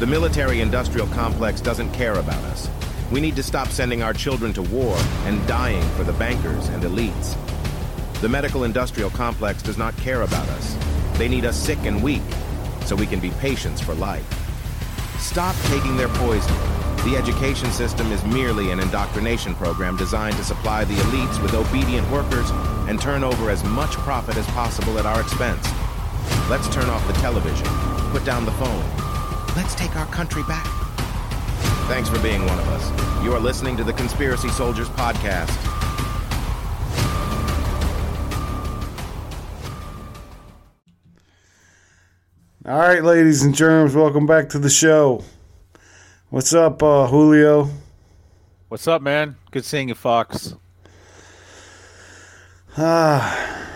The military industrial complex doesn't care about us. We need to stop sending our children to war and dying for the bankers and elites. The medical industrial complex does not care about us. They need us sick and weak so we can be patients for life. Stop taking their poison. The education system is merely an indoctrination program designed to supply the elites with obedient workers and turn over as much profit as possible at our expense. Let's turn off the television, put down the phone. Let's take our country back. Thanks for being one of us. You are listening to the Conspiracy Soldiers Podcast. All right, ladies and germs, welcome back to the show. What's up, uh, Julio? What's up, man? Good seeing you, Fox. Ah,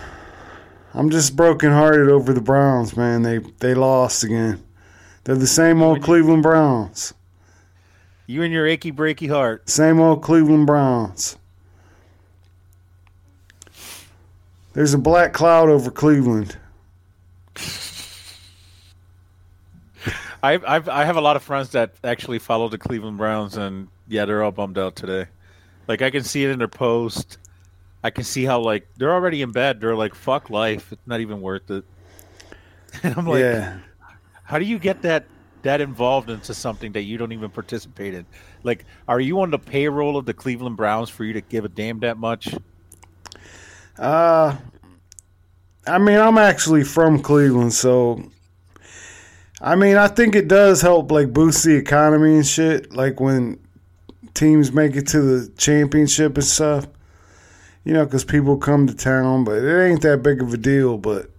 I'm just brokenhearted over the Browns, man. They they lost again. They're the same old Cleveland Browns. You and your achy breaky heart. Same old Cleveland Browns. There's a black cloud over Cleveland. I I've, I have a lot of friends that actually follow the Cleveland Browns, and yeah, they're all bummed out today. Like I can see it in their post. I can see how like they're already in bed. They're like, "Fuck life. It's not even worth it." And I'm like, yeah. How do you get that that involved into something that you don't even participate in? Like, are you on the payroll of the Cleveland Browns for you to give a damn that much? Uh, I mean, I'm actually from Cleveland, so I mean, I think it does help like boost the economy and shit. Like when teams make it to the championship and stuff, you know, because people come to town, but it ain't that big of a deal. But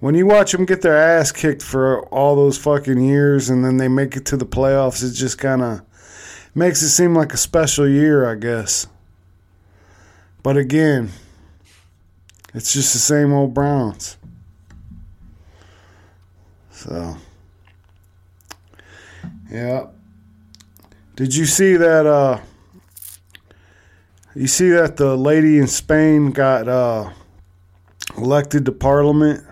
when you watch them get their ass kicked for all those fucking years and then they make it to the playoffs, it just kind of makes it seem like a special year, I guess. But again, it's just the same old Browns. So, yeah. Did you see that? Uh, you see that the lady in Spain got uh, elected to parliament?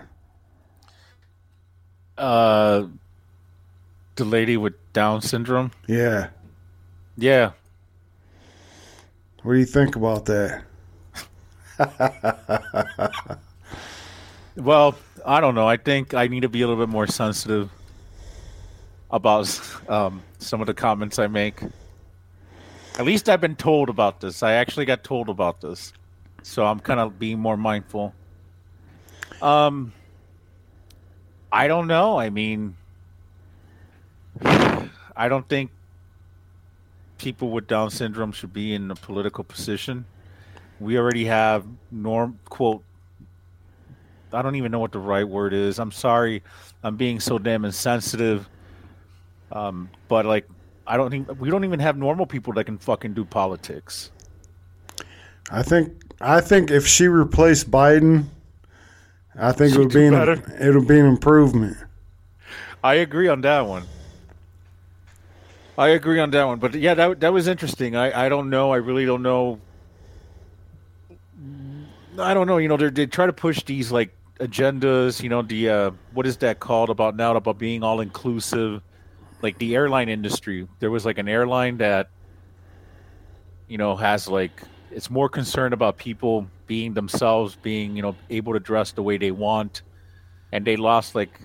Uh, the lady with Down syndrome. Yeah. Yeah, What do you think about that? Well, I don't know. I think I need to be a little bit more sensitive about um, some of the comments I make. At least I've been told about this. I actually got told about this, so I'm kind of being more mindful. Um, I don't know. I mean, I don't think people with Down syndrome should be in a political position. We already have norm quote I don't even know what the right word is. I'm sorry, I'm being so damn insensitive. Um, but like, I don't think we don't even have normal people that can fucking do politics. I think I think if she replaced Biden, I think it She'd be an, it would be an improvement. I agree on that one. I agree on that one, but yeah, that that was interesting. I I don't know. I really don't know. I don't know. You know, they they try to push these like agendas. You know, the uh, what is that called about now about being all inclusive, like the airline industry. There was like an airline that, you know, has like it's more concerned about people being themselves, being you know able to dress the way they want, and they lost like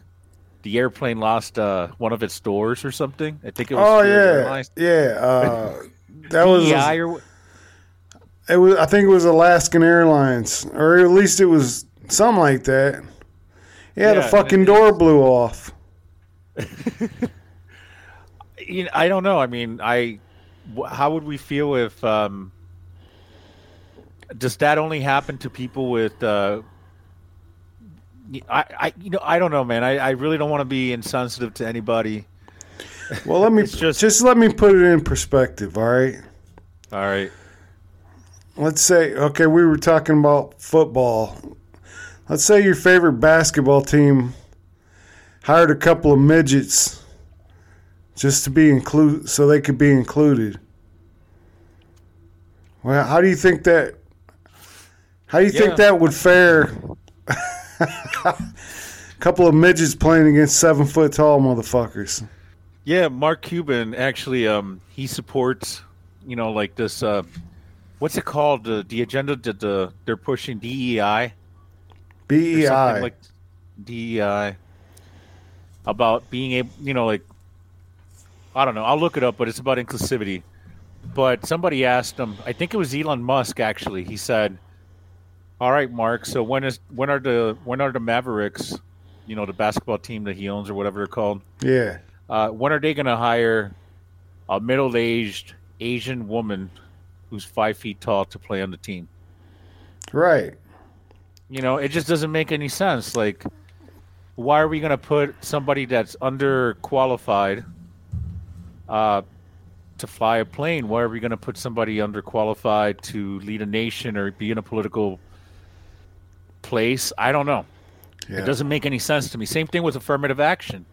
the airplane lost uh, one of its doors or something. I think it was. Oh yeah, Airlines. yeah. Uh, that was or it was. I think it was Alaskan Airlines, or at least it was something like that. Yeah, the fucking door blew off. you know, I don't know. I mean, I how would we feel if um, does that only happen to people with? Uh, I, I, you know, I don't know, man. I, I really don't want to be insensitive to anybody. Well, let me just- just let me put it in perspective. All right. All right. Let's say, okay, we were talking about football. Let's say your favorite basketball team hired a couple of midgets just to be included, so they could be included. Well, how do you think that? How do you Yeah. think that would fare? a couple of midgets playing against seven foot tall motherfuckers. Yeah, Mark Cuban actually um he supports, you know, like this uh what's it called? The the agenda that the they're pushing DEI. BEI. like DEI about being able, you know, like I don't know. I'll look it up, but it's about inclusivity. But somebody asked him. I think it was Elon Musk. Actually, he said, "All right, Mark. So when is when are the when are the Mavericks, you know, the basketball team that he owns or whatever they're called? yeah. Uh, when are they going to hire a middle-aged Asian woman who's five feet tall to play on the team?" Right. You know, it just doesn't make any sense. Like, why are we going to put somebody that's underqualified uh, to fly a plane? Why are we going to put somebody underqualified to lead a nation or be in a political place? I don't know. Yeah. It doesn't make any sense to me. Same thing with affirmative action.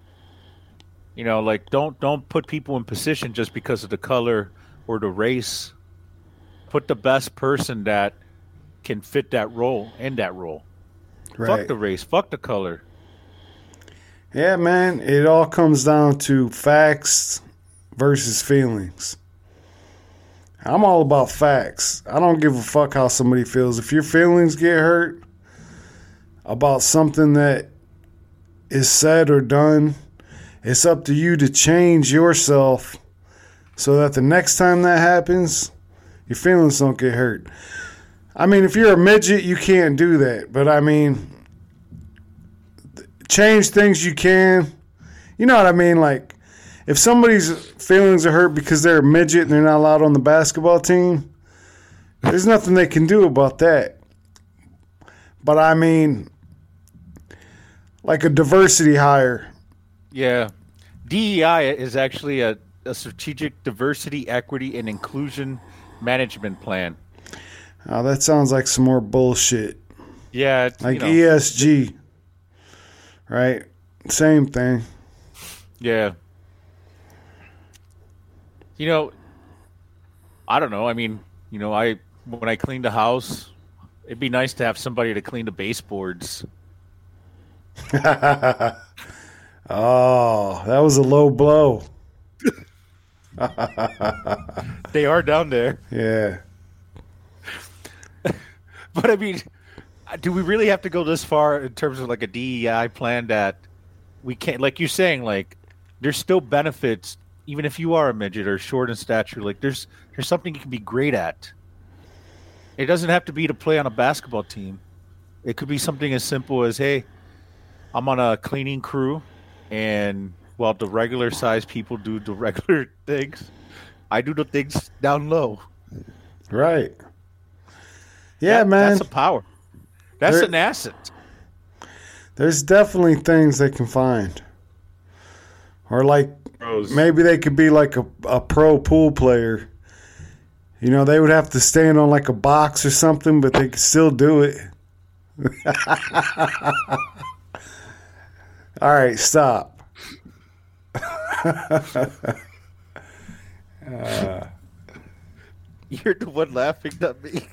You know, like don't don't put people in position just because of the color or the race. Put the best person that can fit that role in that role. right. Fuck the race. Fuck the color. Yeah, man, it all comes down to facts versus feelings. I'm all about facts. I don't give a fuck how somebody feels. If your feelings get hurt about something that is said or done, it's up to you to change yourself so that the next time that happens, your feelings don't get hurt. I mean, if you're a midget, you can't do that. But I mean, change things you can. You know what I mean? Like, if somebody's feelings are hurt because they're a midget and they're not allowed on the basketball team, there's nothing they can do about that. But I mean, like a diversity hire. Yeah. DEI is actually a, a strategic diversity, equity, and inclusion management plan. Oh, that sounds like some more bullshit. Yeah, Like you know, ESG, right? Same thing. yeah. You know, I don't know. I mean, you know, I when I clean the house, it'd be nice to have somebody to clean the baseboards. Oh, that was a low blow. They are down there. Yeah. But I mean, do we really have to go this far in terms of like a DEI plan that we can't, like you're saying, like there's still benefits even if you are a midget or short in stature. Like there's there's something you can be great at. It doesn't have to be to play on a basketball team. It could be something as simple as, hey, I'm on a cleaning crew, and while the regular size people do the regular things, I do the things down low. Right. Yeah, That- man. That's a power. That's There- an asset. There's definitely things they can find. Or like maybe they could be like a, a pro pool player. You know, they would have to stand on like a box or something, but they could still do it. All right, stop. You're the one laughing at me.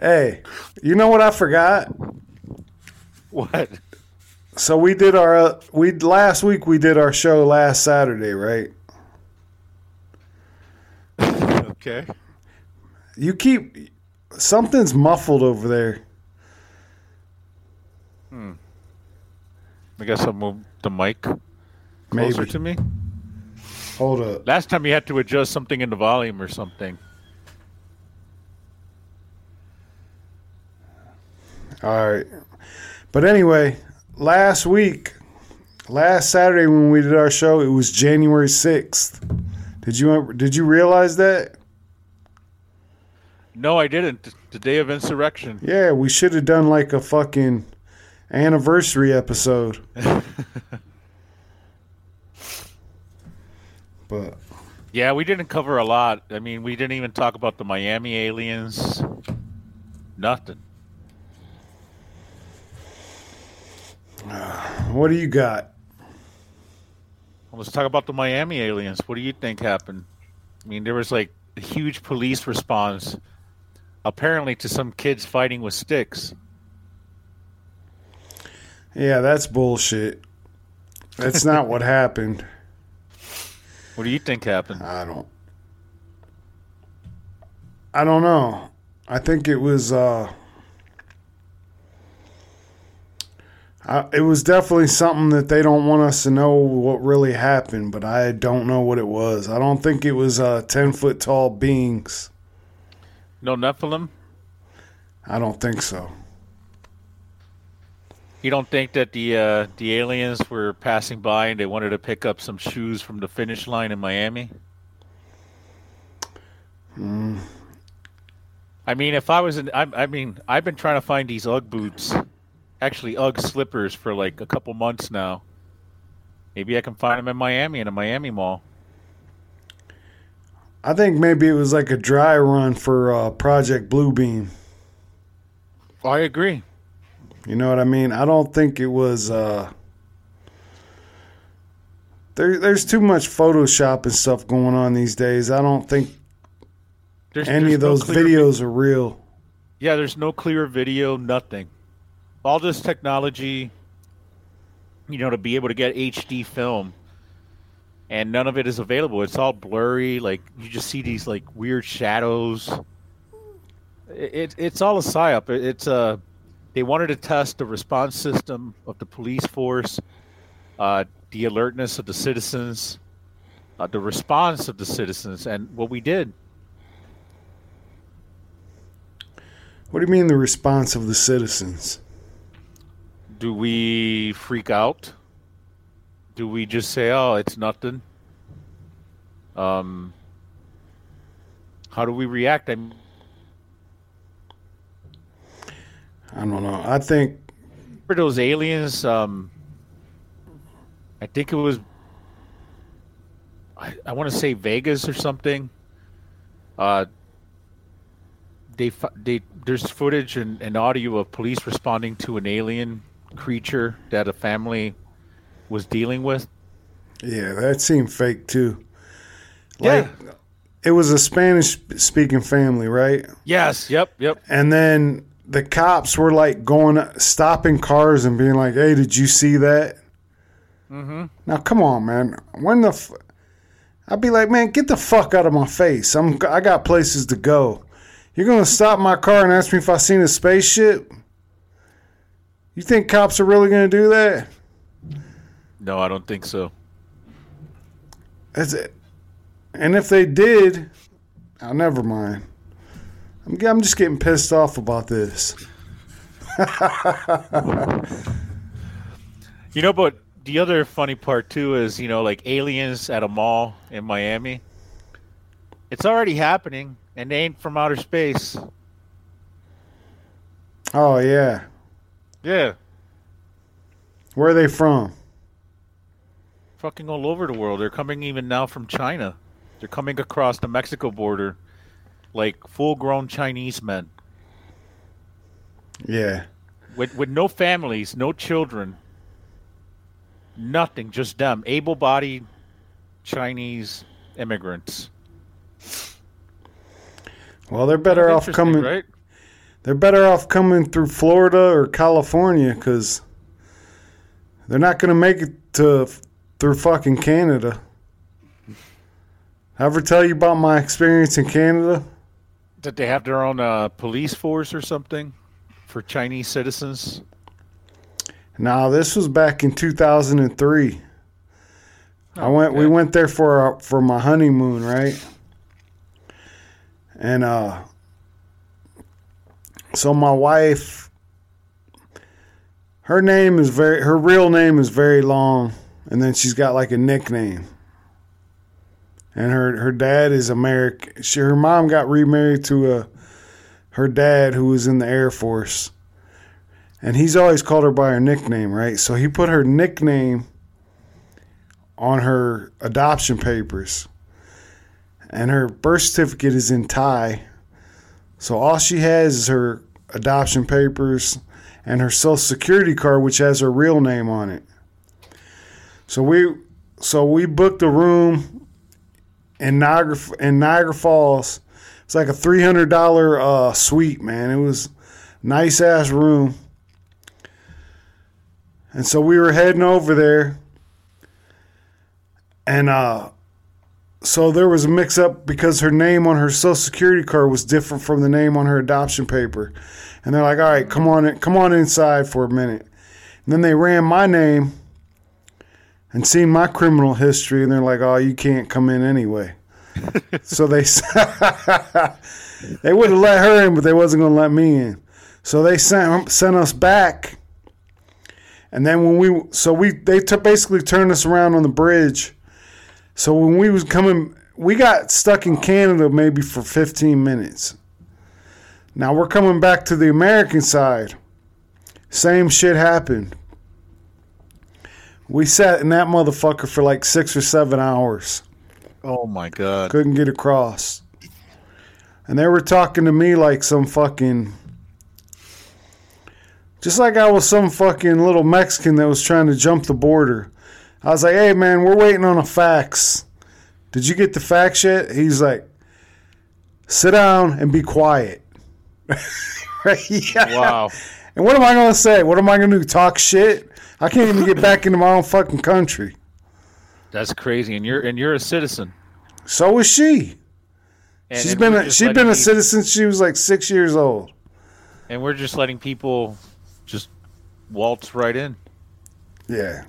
Hey, you know what I forgot? What? So we did our uh, we last week we did our show last Saturday, right? Okay. You keep something's muffled over there. I guess I'll move the mic closer Maybe. to me. Hold up. Last time you had to adjust something in the volume or something. All right. But anyway, last week, last Saturday when we did our show, it was January 6th. Did you did you realize that? No, I didn't. The day of insurrection. Yeah, we should have done like a fucking anniversary episode. but Yeah, we didn't cover a lot. I mean, we didn't even talk about the Miami aliens. Nothing. what do you got? Well, let's talk about the Miami aliens. What do you think happened? I mean, there was like a huge police response, apparently to some kids fighting with sticks. Yeah, that's bullshit. That's not what happened. What do you think happened? I don't. I don't know. I think it was. uh I, it was definitely something that they don't want us to know what really happened, but I don't know what it was. I don't think it was uh, ten foot tall beings. No Nephilim. I don't think so. You don't think that the uh, the aliens were passing by and they wanted to pick up some shoes from the finish line in Miami? Mm. I mean, if I was in, I, I mean, I've been trying to find these UGG boots, actually UGG slippers, for like a couple months now. Maybe I can find them in Miami in a Miami mall. I think maybe it was like a dry run for uh, Project Bluebeam. I agree. You know what I mean? I don't think it was. Uh, there, there's too much Photoshop and stuff going on these days. I don't think There's, any there's of those clear videos are real. Yeah, there's no clear video, nothing. All this technology, you know, to be able to get HD film, and none of it is available. It's all blurry. Like you just see these like weird shadows. It, it it's all a psyop. It, it's a they wanted to test the response system of the police force, uh, the alertness of the citizens, uh, the response of the citizens, and what we did. What do you mean the response of the citizens? do we freak out? Do we just say, "Oh, it's nothing"? Um, how do we react? I mean, I don't know. I think for those aliens, um, I think it was. I, I want to say Vegas or something. Uh, they they there's footage and, and audio of police responding to an alien creature that a family was dealing with. yeah, that seemed fake too. Yeah. Like it was a Spanish speaking family, right? Yes. Yep. Yep. And then the cops were like going, stopping cars and being like, "Hey, did you see that?" Mm-hmm. Now, come on, man. When the, f- I'd be like, "Man, get the fuck out of my face. I'm, I got places to go. You're gonna stop my car and ask me if I seen a spaceship? You think cops are really gonna do that? No, I don't think so. That's it. And if they did, I oh, never mind. I'm, I'm just getting pissed off about this. You know, but the other funny part too is, you know, like aliens at a mall in Miami. It's already happening, and they ain't from outer space. Oh yeah, Yeah, where are they from? fucking all over the world. They're coming even now from China. They're coming across the Mexico border, like full-grown Chinese men Yeah, with with no families, no children, nothing, just them, able-bodied Chinese immigrants. well they're better off coming. right? They're better off coming through Florida or California because they're not going to make it to through fucking Canada. Ever tell you about my experience in Canada? That they have their own uh, police force or something for Chinese citizens. No, this was back in 2003. I went. We went there for our, for my honeymoon, right? And uh, so my wife, her name is very. Her real name is very long, and then she's got like a nickname. And her her dad is American. She, her mom got remarried to a her dad who was in the Air Force. And he's always called her by her nickname, right? So he put her nickname on her adoption papers. And her birth certificate is in Thai. So all she has is her adoption papers and her social security card which has her real name on it. So we so we booked a room in Niagara in Niagara Falls. It's like a three hundred dollar uh, suite, man. It was nice ass room. And so we were heading over there. And uh so there was a mix up because her name on her social security card was different from the name on her adoption paper. And they're like, all right, come on, in, come on inside for a minute. And then they ran my name and seen my criminal history, and they're like, oh, you can't come in anyway. so they they would have let her in, but they wasn't going to let me in. So they sent um, sent us back, and then when we so we they t- basically turned us around on the bridge. So when we was coming, we got stuck in Canada maybe for 15 minutes. Now we're coming back to the American side. Same shit happened. We sat in that motherfucker for like six or seven hours. Oh my god. Couldn't get across. And they were talking to me like some fucking. Just like I was some fucking little Mexican that was trying to jump the border. I was like, hey man, we're waiting on a fax. Did you get the fax yet? He's like, sit down and be quiet. right? Yeah. Wow. And what am I going to say? What am I going to do? Talk shit? I can't even get back into my own fucking country. That's crazy. And you're and you're a citizen. So is she. And, she's been a, she's been a peop- citizen. She was like six years old. And we're just letting people just waltz right in. Yeah.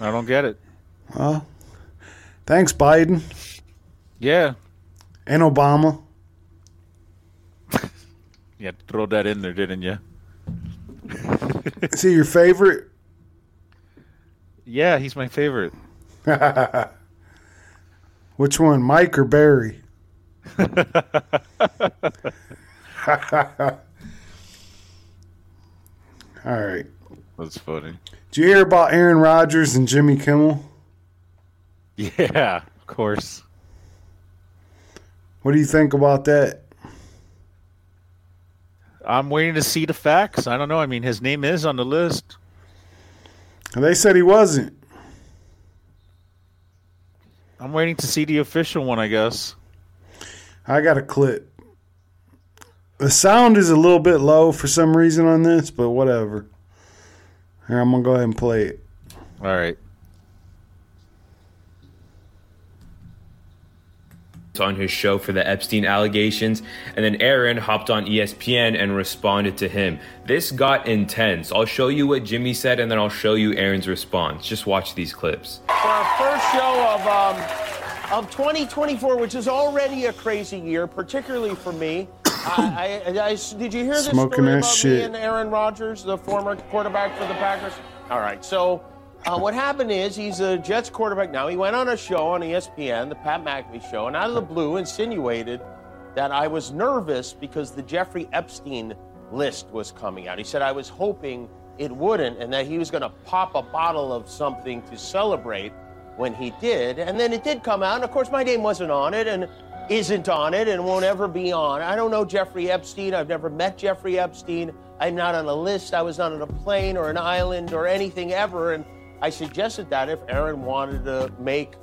I don't get it. Well, thanks Biden Yeah. and Obama. You had to throw that in there, didn't you? Is he your favorite? Yeah, he's my favorite. Which one, Mike or Barry? All right. That's funny. Did you hear about Aaron Rodgers and Jimmy Kimmel? Yeah, of course. What do you think about that? I'm waiting to see the facts. I don't know. I mean, his name is on the list. They said he wasn't. I'm waiting to see the official one, I guess. I got a clip. The sound is a little bit low for some reason on this, but whatever. Here, I'm gonna go ahead and play it. All right. On his show for the Epstein allegations, and then Aaron hopped on ESPN and responded to him. This got intense. I'll show you what Jimmy said, and then I'll show you Aaron's response. Just watch these clips. for our first show of um, of 2024, which is already a crazy year, particularly for me. I, I, I- did you hear this Smoking story about shit. me and Aaron Rodgers, the former quarterback for the Packers? All right, so uh, what happened is he's a Jets quarterback now. He went on a show on ESPN, the Pat McAfee show, and out of the blue insinuated that I was nervous because the Jeffrey Epstein list was coming out. He said I was hoping it wouldn't and that he was going to pop a bottle of something to celebrate when he did. And then it did come out. And of course, my name wasn't on it and isn't on it and won't ever be on. I don't know Jeffrey Epstein. I've never met Jeffrey Epstein. I'm not on a list. I was not on a plane or an island or anything ever. And I suggested that if Aaron wanted to make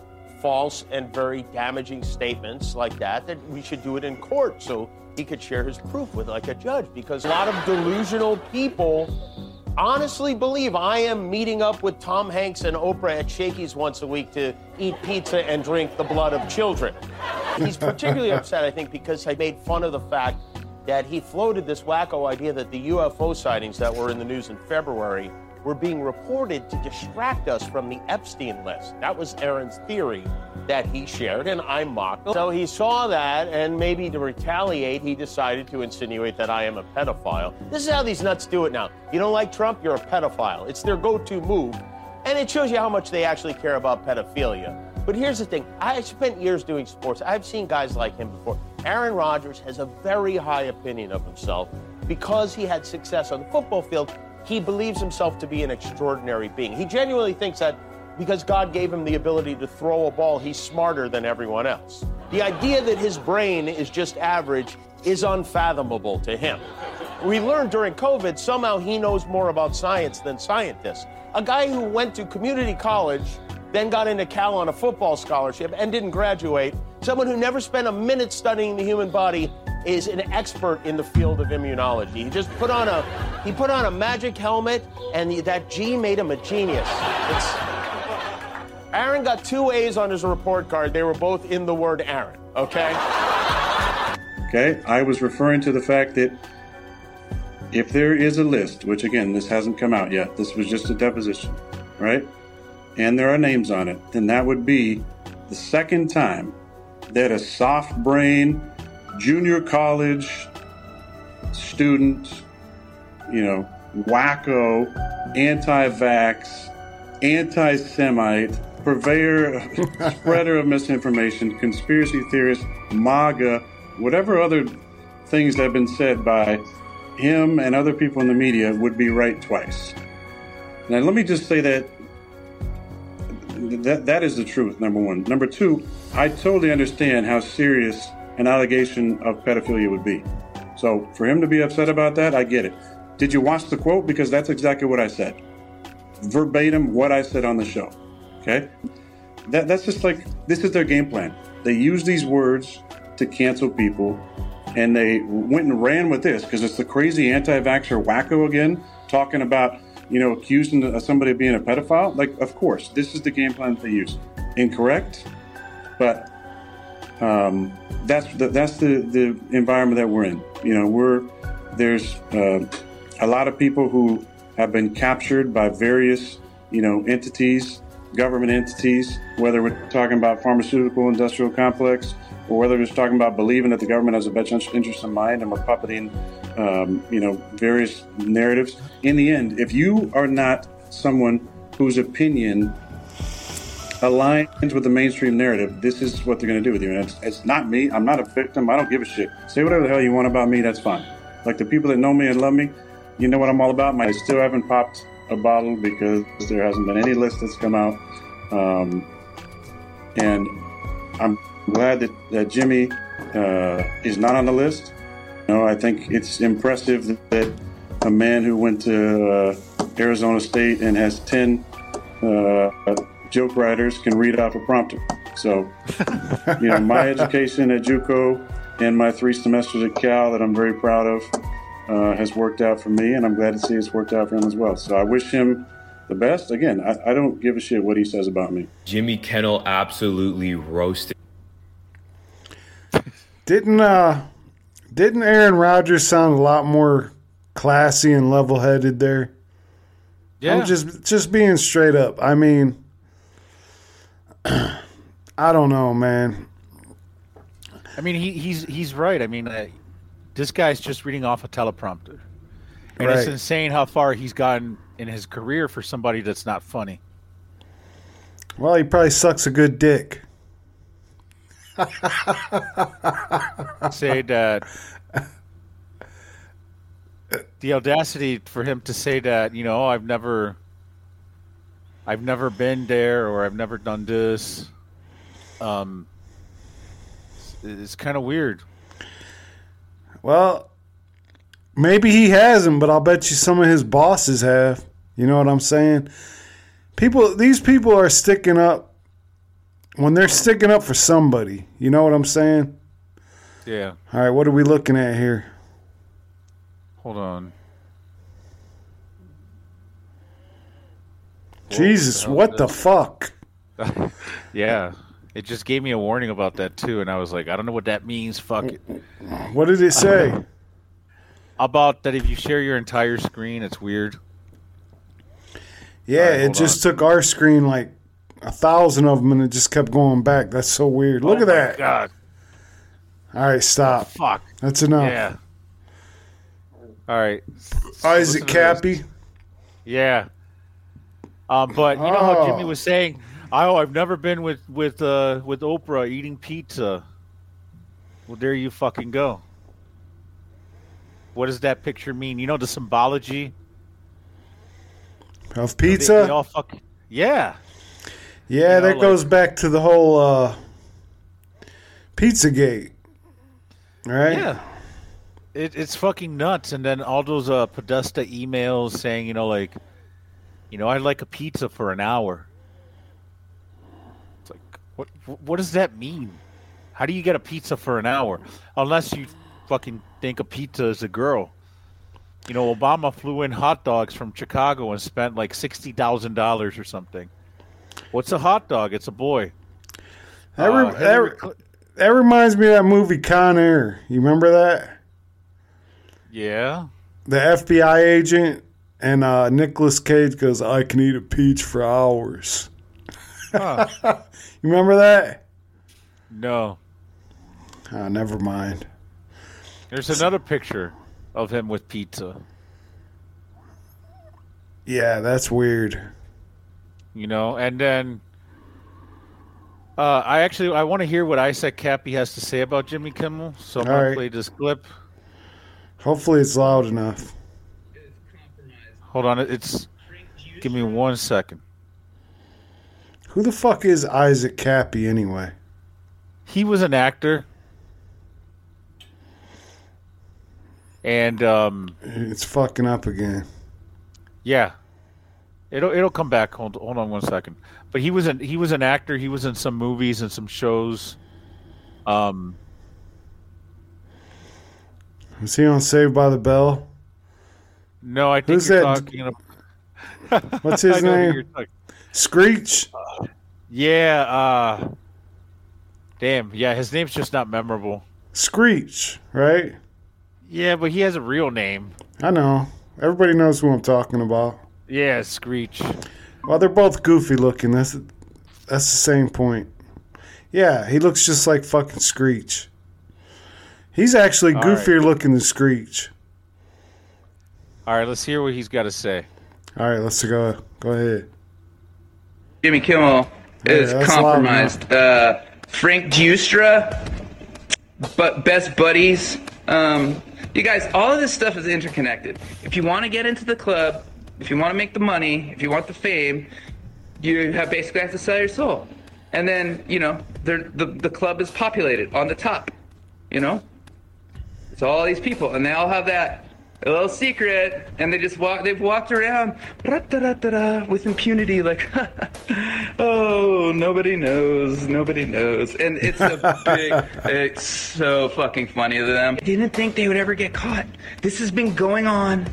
false and very damaging statements like that, that we should do it in court so he could share his proof with like a judge. Because a lot of delusional people honestly believe I am meeting up with Tom Hanks and Oprah at Shakey's once a week to eat pizza and drink the blood of children. He's particularly upset, I think, because I made fun of the fact that he floated this wacko idea that the UFO sightings that were in the news in February were being reported to distract us from the Epstein list. That was Aaron's theory that he shared, and I mocked. So he saw that, and maybe to retaliate, he decided to insinuate that I am a pedophile. This is how these nuts do it now. You don't like Trump, you're a pedophile. It's their go to move, and it shows you how much they actually care about pedophilia. But here's the thing I spent years doing sports, I've seen guys like him before. Aaron Rodgers has a very high opinion of himself because he had success on the football field he believes himself to be an extraordinary being. He genuinely thinks that because God gave him the ability to throw a ball, he's smarter than everyone else. The idea that his brain is just average is unfathomable to him. We learned during COVID somehow he knows more about science than scientists. A guy who went to community college, then got into Cal on a football scholarship and didn't graduate, someone who never spent a minute studying the human body is an expert in the field of immunology. He just put on a he put on a magic helmet and that G made him a genius. It's Aaron got two A's on his report card. They were both in the word Aaron, okay? Okay, I was referring to the fact that if there is a list, which again, this hasn't come out yet, this was just a deposition, right? And there are names on it, then that would be the second time that a soft brain junior college student, you know, wacko, anti vax, anti Semite, purveyor, spreader of misinformation, conspiracy theorist, MAGA, whatever other things that have been said by him and other people in the media would be right twice. Now, let me just say that that, that is the truth, number one. Number two, I totally understand how serious an allegation of pedophilia would be. So for him to be upset about that, I get it. Did you watch the quote? Because that's exactly what I said. Verbatim what I said on the show. Okay? That, that's just like, this is their game plan. They use these words to cancel people, and they went and ran with this because it's the crazy anti vaxxer wacko again, talking about, you know, accusing somebody of being a pedophile. Like, of course, this is the game plan that they use. Incorrect, but um, that's the, that's the, the environment that we're in. You know, we're there's uh, a lot of people who have been captured by various you know entities, government entities, whether we're talking about pharmaceutical industrial complex or whether we're talking about believing that the government has a best interest in mind and we're puppeting um, you know various narratives. In the end, if you are not someone whose opinion aligns with the mainstream narrative, this is what they're going to do with you. And it's, it's not me. I'm not a victim. I don't give a shit. Say whatever the hell you want about me. That's fine. Like the people that know me and love me, you know what I'm all about. I still haven't popped a bottle because there hasn't been any list that's come out. Um, and I'm glad that, that Jimmy uh, is not on the list. You know, I think it's impressive that a man who went to uh, Arizona State and has 10 uh, joke writers can read off a prompter. So, you know, my education at JUCO and my three semesters at Cal that I'm very proud of uh, has worked out for me, and I'm glad to see it's worked out for him as well. So I wish him the best. Again, I, I don't give a shit what he says about me. Jimmy Kimmel absolutely roasted. Didn't uh, didn't Aaron Rodgers sound a lot more classy and level headed there? Yeah. I'm just just being straight up. I mean, I don't know, man. I mean, he, he's he's right. I mean, uh, this guy's just reading off a teleprompter, and it's insane how far he's gotten in his career for somebody that's not funny. Well, he probably sucks a good dick. say that the audacity for him to say that you know I've never I've never been there or I've never done this um it's kind of weird Well, maybe he hasn't, but I'll bet you some of his bosses have. You know what I'm saying? People, these people are sticking up when they're sticking up for somebody. You know what I'm saying? yeah All right, what are we looking at here? hold on Jesus, what the fuck? yeah it just gave me a warning about that too and I was like I don't know what that means fuck it What did it say? about that if you share your entire screen it's weird Yeah, right, it just took our screen like a thousand of them and it just kept going back. That's so weird. Look Oh at that. god All right, stop. fuck That's enough. yeah all right Isaac. Kappy. Yeah. Um, but you know how Oh. Jimmy was saying, "Oh, I've never been with with uh, with Oprah eating pizza." Well, there you fucking go. What does that picture mean? You know the symbology Of They- pizza? They, all fuck. Yeah. yeah, you know, that like- goes back to the whole uh, Pizzagate. Right? Yeah. It, it's fucking nuts. And then all those uh, Podesta emails saying, you know, like, you know, I'd like a pizza for an hour. It's like, what? What does that mean? How do you get a pizza for an hour? Unless you fucking think a pizza is a girl. You know, Obama flew in hot dogs from Chicago and spent like sixty thousand dollars or something. What's a hot dog? It's a boy. That, re- Uh, that, re- Cl- that reminds me of that movie Con Air. You remember that? yeah. The FBI agent and uh, Nicolas Cage goes, "I can eat a peach for hours." Huh. You remember that? no. Ah, never mind. There's another picture of him with pizza. Yeah, that's weird. You know, and then uh, I actually I want to hear what Isaac Kappy has to say about Jimmy Kimmel. So I'm All gonna right. play this clip. Hopefully, it's loud enough. Hold on, it's give me one second. Who the fuck is Isaac Kappy anyway? He was an actor, and um, It's fucking up again. yeah, it'll it'll come back. Hold hold on one second. But he was an he was an actor. He was in some movies and some shows. Um, Is he on Saved by the Bell? No, I think Who's you're that? talking. About, What's his name? Screech. Yeah. Uh, damn. Yeah, his name's just not memorable. Screech, right? Yeah, but he has a real name. I know. Everybody knows who I'm talking about. Yeah, Screech. Well, they're both goofy looking. That's that's the same point. Yeah, he looks just like fucking Screech. He's actually All goofier right. looking than Screech. All right, let's hear what he's got to say. All right, let's go. Go ahead. Jimmy Kimmel is Yeah, that's compromised. Uh, Frank Giustra, but best buddies. Um, you guys, all of this stuff is interconnected. If you want to get into the club, if you want to make the money, if you want the fame, you have basically have to sell your soul. And then you know, the the club is populated on the top. You know, it's all these people, and they all have that a little secret, and they just walk. They've walked around with impunity, like, oh, nobody knows, nobody knows, and it's a big. it's so fucking funny to them. I didn't think they would ever get caught. This has been going on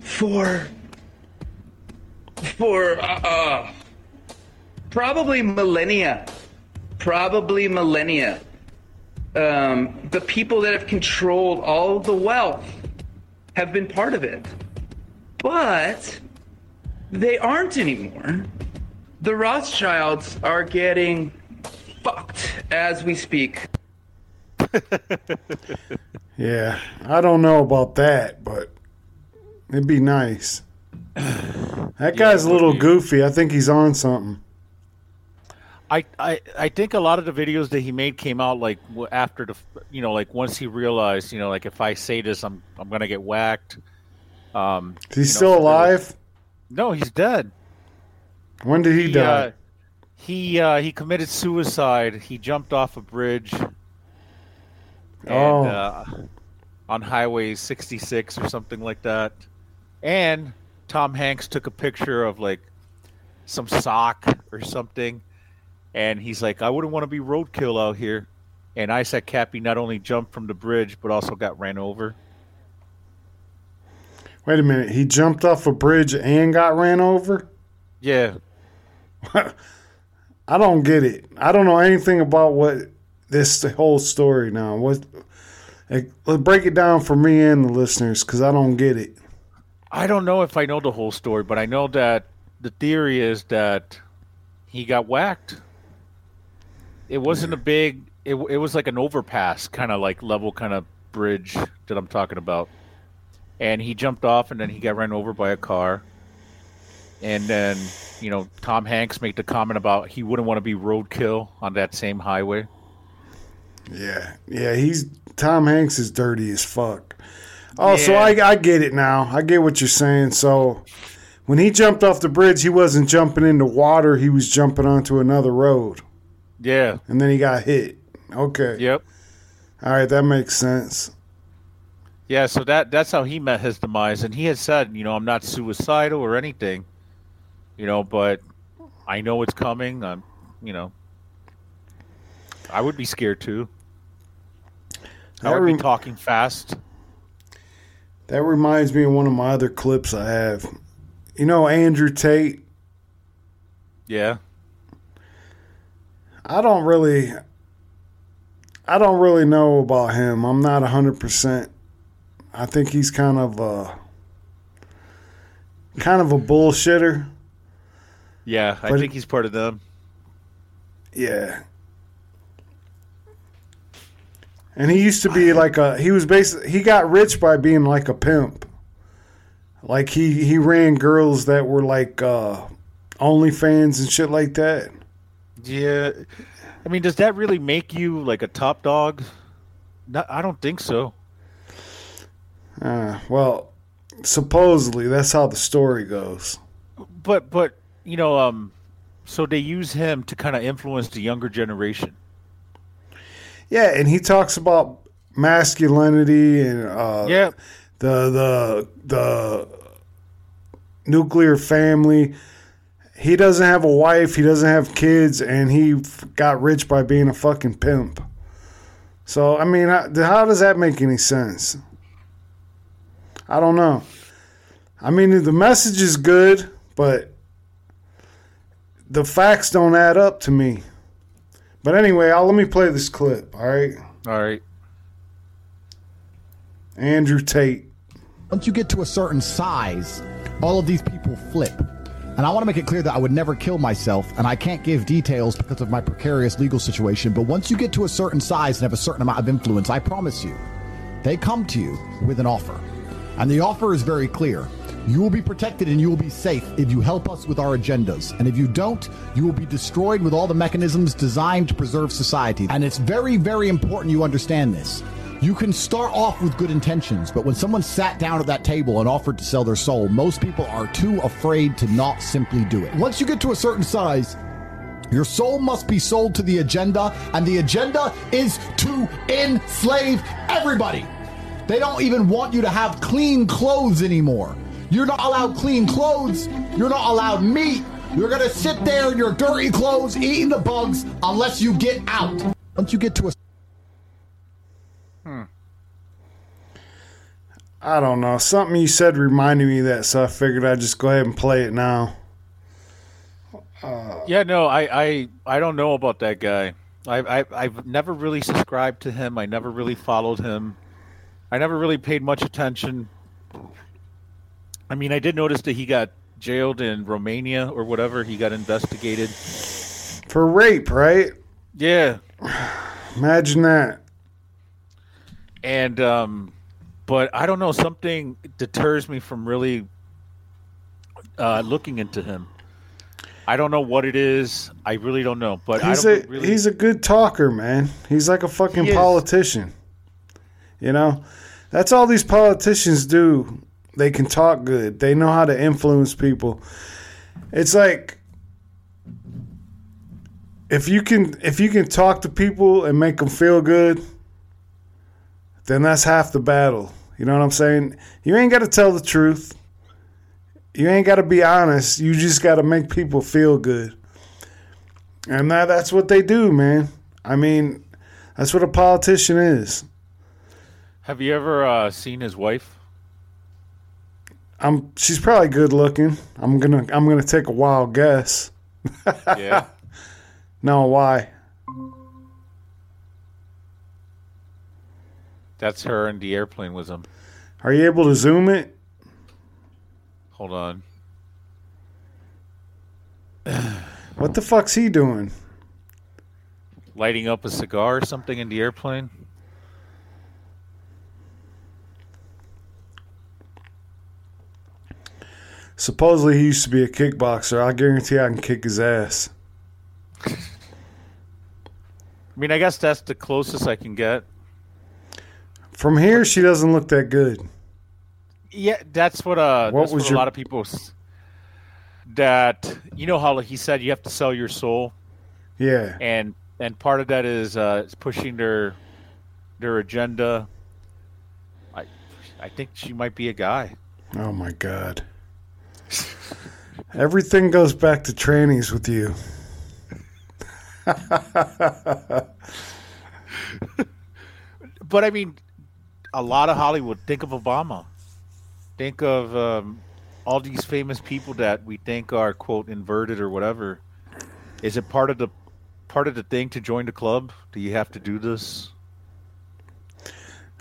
for for uh, uh probably millennia, probably millennia. Um, the people that have controlled all the wealth have been part of it. But they aren't anymore. The Rothschilds are getting fucked as we speak. Yeah, I don't know about that, but it'd be nice. That guy's a little goofy. I think he's on something. I, I I think a lot of the videos that he made came out like after the you know like once he realized you know like if I say this I'm I'm gonna get whacked. Um, Is he know, still was- alive? No, he's dead. When did he, He die? uh, he uh, he committed suicide. He jumped off a bridge. And, Oh. uh, on Highway 66 or something like that. And Tom Hanks took a picture of like some sock or something, and he's like, "I wouldn't want to be roadkill out here." And Isaac Kappy not only jumped from the bridge but also got ran over. Wait a minute. He jumped off a bridge and got ran over? Yeah, I don't get it. I don't know anything about what this whole story now. What? Break it down for me and the listeners because I don't get it. I don't know if I know the whole story, but I know that the theory is that he got whacked. It wasn't a big. It it was like an overpass kind of like level kind of bridge that I'm talking about, and he jumped off and then he got ran over by a car. And then you know Tom Hanks made the comment about he wouldn't want to be roadkill on that same highway. Yeah, yeah. He's Tom Hanks is dirty as fuck. Oh, so I I get it now. I get what you're saying. So when he jumped off the bridge, he wasn't jumping into water. He was jumping onto another road, Yeah. and then he got hit. Okay. Yep. All right, that makes sense. Yeah, so that that's how he met his demise, and he had said, you know, I'm not suicidal or anything, you know, but I know it's coming. I'm, you know, I would be scared too. I would be talking fast. That reminds me of one of my other clips I have. You know Andrew Tate. Yeah, I don't really I don't really know about him. I'm not 100%. I think he's kind of a kind of a bullshitter. Yeah, I But- think he's part of them. Yeah. And he used to be like a he was basically he got rich by being like a pimp. Like he he ran girls that were like uh OnlyFans and shit like that. Yeah, I mean, does that really make you like a top dog? No, I don't think so. Uh, well, supposedly that's how the story goes. But but you know, um, so they use him to kind of influence the younger generation. Yeah, and he talks about masculinity and uh Yeah, the the the nuclear family. He doesn't have a wife. He doesn't have kids, and he f- got rich by being a fucking pimp. So I mean, how how does that make any sense? I don't know. I mean, the message is good, but the facts don't add up to me. But anyway, I'll let me play this clip. All right, all right. Andrew Tate. Once you get to a certain size, all of these people flip. And I want to make it clear that I would never kill myself, and I can't give details because of my precarious legal situation. But once you get to a certain size and have a certain amount of influence, I promise you, they come to you with an offer. And the offer is very clear. You will be protected and you will be safe if you help us with our agendas. And if you don't, you will be destroyed with all the mechanisms designed to preserve society. And it's very, very important you understand this. You can start off with good intentions, but when someone sat down at that table and offered to sell their soul, most people are too afraid to not simply do it. Once you get to a certain size, your soul must be sold to the agenda, and the agenda is to enslave everybody. They don't even want you to have clean clothes anymore. You're not allowed clean clothes. You're not allowed meat. You're gonna sit there in your dirty clothes eating the bugs unless you get out. Once you get to a Hmm. I don't know. Something you said reminded me of that, so I figured I'd just go ahead and play it now. Uh, yeah, no, I, I, I don't know about that guy. I, I, I've never really subscribed to him. I never really followed him. I never really paid much attention. I mean, I did notice that he got jailed in Romania or whatever. He got investigated. For rape, right? Yeah, Imagine that. And um, but I don't know. Something deters me from really uh, looking into him. I don't know what it is. I really don't know. But He's I a don't really. he's a good talker, man. He's like a fucking He politician. You know, that's all these politicians do. They can talk good. They know how to influence people. It's like if you can if you can talk to people and make them feel good, then that's half the battle. You know what I'm saying? You ain't got to tell the truth. You ain't got to be honest. You just got to make people feel good. And that, that's what they do, man. I mean, that's what a politician is. Have you ever uh, seen his wife? I'm she's probably good looking. I'm gonna I'm gonna take a wild guess. Yeah. No, why? That's her in the airplane with him. Are you able to zoom it? Hold on. What the fuck's he doing? Lighting up a cigar or something in the airplane? Supposedly he used to be a kickboxer. I guarantee I can kick his ass. I mean, I guess that's the closest I can get. From here, she doesn't look that good. Yeah, that's what uh What that's was what your- a lot of people that you know how he said you have to sell your soul Yeah. and and part of that is uh pushing their their agenda. I I think she might be a guy. Oh my god. Everything goes back to trannies with you. But I mean, a lot of Hollywood. Think of Obama. Think of um, all these famous people that we think are quote inverted or whatever. Is it part of the part of the thing to join the club? Do you have to do this?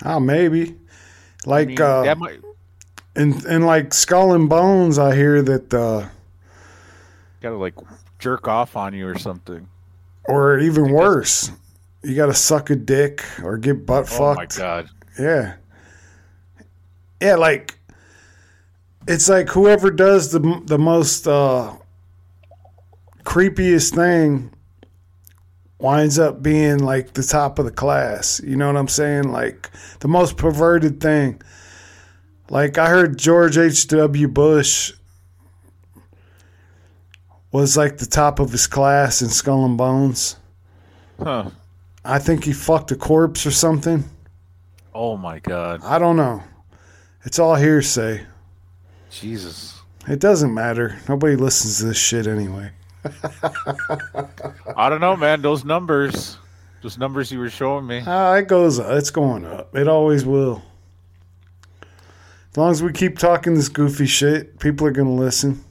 Oh, maybe. Like I mean, uh, that might in in like Skull and Bones, I hear that, uh, gotta like jerk off on you or something. or even worse, you got to suck a dick or get butt fucked. Oh my god. Yeah. Yeah, like it's like whoever does the the most uh creepiest thing winds up being like the top of the class. You know what I'm saying? Like the most perverted thing. Like I heard George H.W. Bush was like the top of his class in Skull and Bones. Huh. I think he fucked a corpse or something. Oh my god. I don't know. It's all hearsay. Jesus. It doesn't matter. Nobody listens to this shit anyway. I don't know, man. Those numbers, those numbers you were showing me. Ah, it goes up. It's going up. It always will. As long as we keep talking this goofy shit, people are gonna listen.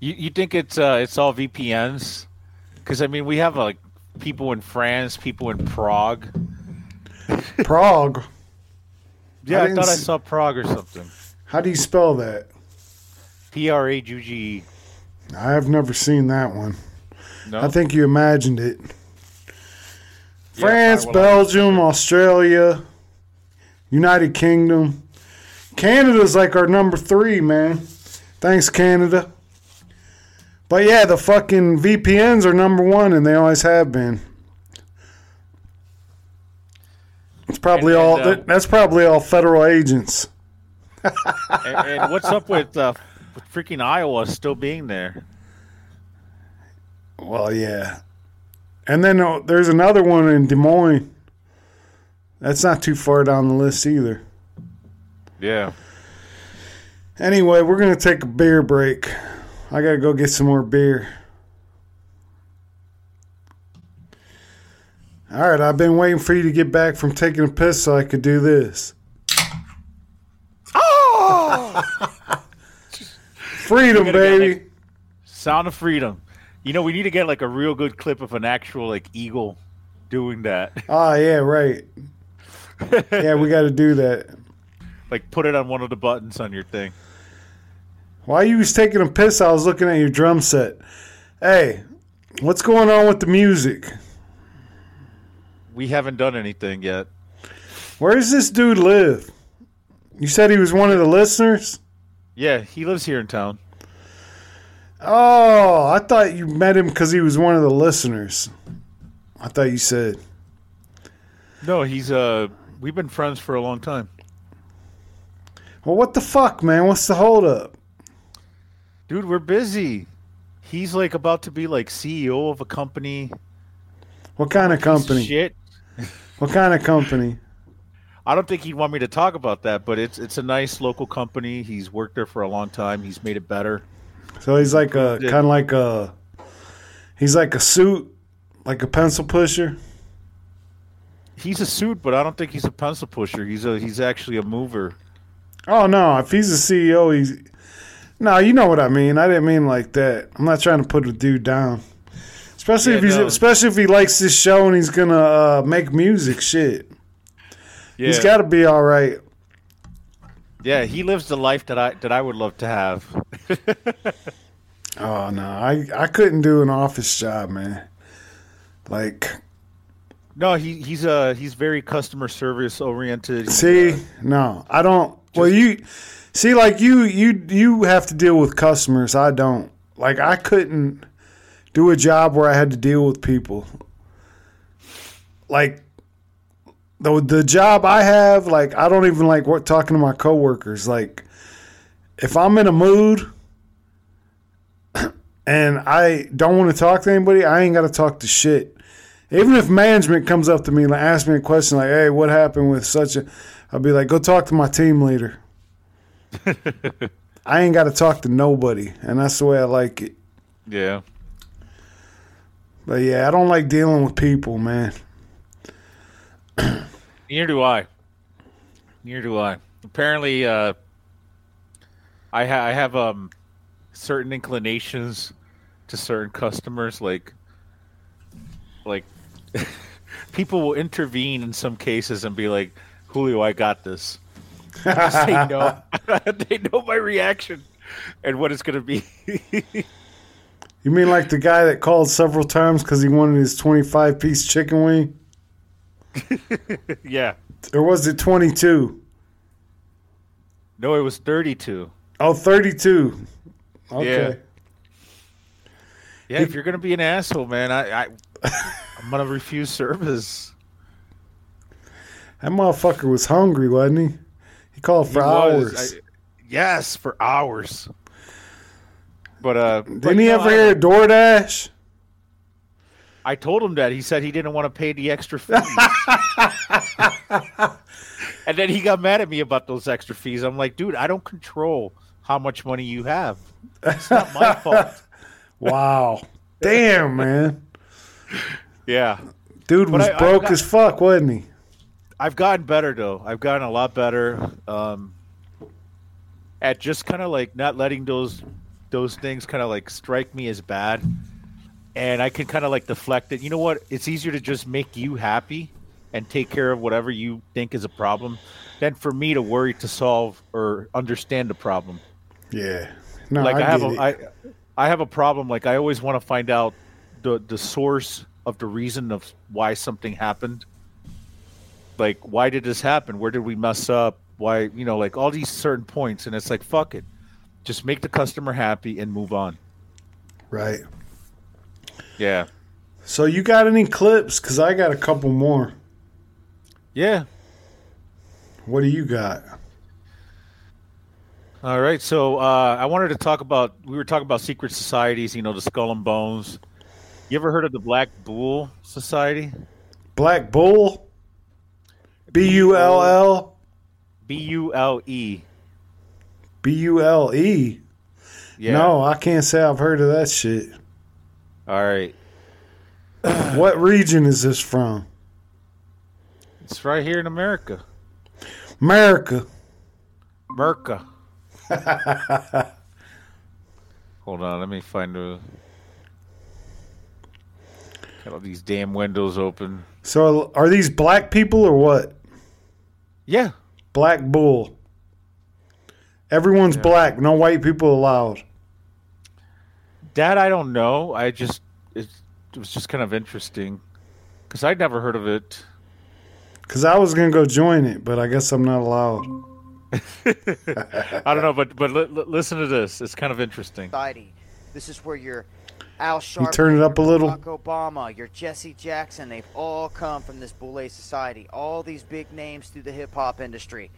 You you think it's uh it's all VPNs? Because I mean, we have like people in France, people in Prague. Prague. Yeah, I I, thought I saw Prague or something. How do you spell that? P R A G G. I have never seen that one. No, I think you imagined it. Yeah, France, Belgium, Australia, United Kingdom. Canada's like our number three, man. Thanks, Canada. But yeah, the fucking VPNs are number one, and they always have been. It's probably And- all. and, uh, that's probably all federal agents. and, and what's up with uh, with freaking Iowa still being there? Well, yeah. And then uh, there's another one in Des Moines. That's not too far down the list either. Yeah. Anyway, we're gonna take a beer break. I gotta go get some more beer. All right, I've been waiting for you to get back from taking a piss so I could do this. Freedom, gotta baby. Sound of freedom. You know, we need to get like a real good clip of an actual like eagle doing that. Ah, yeah, right. yeah, we got to do that. like put it on one of the buttons on your thing. While you was taking a piss, I was looking at your drum set. Hey, what's going on with the music? We haven't done anything yet. Where does this dude live? You said he was one of the listeners? Yeah, he lives here in town. Oh, I thought you met him because he was one of the listeners. I thought you said. No, he's uh we've been friends for a long time. Well, what the fuck, man? What's the holdup? Dude, we're busy. He's like about to be like CEO of a company. What kind of of company? Shit. What kind of company? I don't think he'd want me to talk about that, but it's it's a nice local company. He's worked there for a long time. He's made it better. So he's like a Yeah. kind of like a. He's like a suit, like a pencil pusher. He's a suit, but I don't think he's a pencil pusher. He's a he's actually a mover. Oh no! If he's a CEO, he's no. You know what I mean. I didn't mean like that. I'm not trying to put a dude down. Especially Yeah, if he's, no. especially if he likes this show and he's gonna uh, make music. Shit, Yeah, he's got to be all right. yeah. He lives the life that I that I would love to have. Oh no, I I couldn't do an office job, man. Like, no, he he's uh he's very customer service oriented. See, uh, no, I don't. Well, you see, like you you you have to deal with customers. I don't. Like, I couldn't do a job where I had to deal with people. Like the the job I have, like I don't even like what talking to my coworkers. Like if I'm in a mood and I don't want to talk to anybody, I ain't got to talk to shit. Even if management comes up to me and asks me a question like, "Hey, what happened with such a?" I'll be like, "Go talk to my team leader." I ain't got to talk to nobody, and that's the way I like it. yeah. But yeah, I don't like dealing with people, man. Neither do I. Neither do I. Apparently, uh, I, ha- I have um certain inclinations to certain customers. Like, like people will intervene in some cases and be like, "Julio, I got this." Because they know they know my reaction and what it's gonna be. You mean like the guy that called several times because he wanted his 25 piece chicken wing? yeah. Or was it 22? No, it was thirty-two. Oh, 32. Okay. Yeah, if you're gonna be an asshole, man, I, I I'm gonna refuse service. That motherfucker was hungry, wasn't he? He called for He hours. I- yes, for hours. But uh, Didn't he know, ever hear DoorDash? I told him that. He said he didn't want to pay the extra fees. and then he got mad at me about those extra fees. I'm like, dude, I don't control how much money you have. It's not my fault. Wow. Damn, man. Yeah. Dude was I broke got- as fuck, wasn't he? I've gotten better though. I've gotten a lot better um, at just kind of like not letting those those things kind of like strike me as bad, and I can kind of like deflect it. You know what? It's easier to just make you happy and take care of whatever you think is a problem than for me to worry to solve or understand the problem. Yeah. No, like I, I, have a. I, I have a problem. Like I always want to find out the the source of the reason of why something happened. Like why did this happen? Where did we mess up? Why you know like all these certain points, and it's like fuck it, just make the customer happy and move on. Right. Yeah, So you got any clips? Because I got a couple more. yeah. What do you got? All right, so uh, I wanted to talk about. We were talking about secret societies. You know, the Skull and Bones. You ever heard of the Black Bull Society? Black Bull? B U L L? B U L E. B U L E? Yeah. No, I can't say I've heard of that shit. All right. What region is this from? It's right here in America. America. Merca. Hold on, let me find the. Got all these damn windows open. So are these black people or what? Yeah. Black Bull. Everyone's black. No white people allowed. That I don't know. I just it, it was just kind of interesting because I'd never heard of it. Because I was going to go join it, but I guess I'm not allowed. I don't know, but but li- li- listen to this. It's kind of interesting. Society. This is where your Al Sharpton, turn it up a little? Barack Obama, your Jesse Jackson, they've all come from this Boule Society. All these big names through the hip hop industry.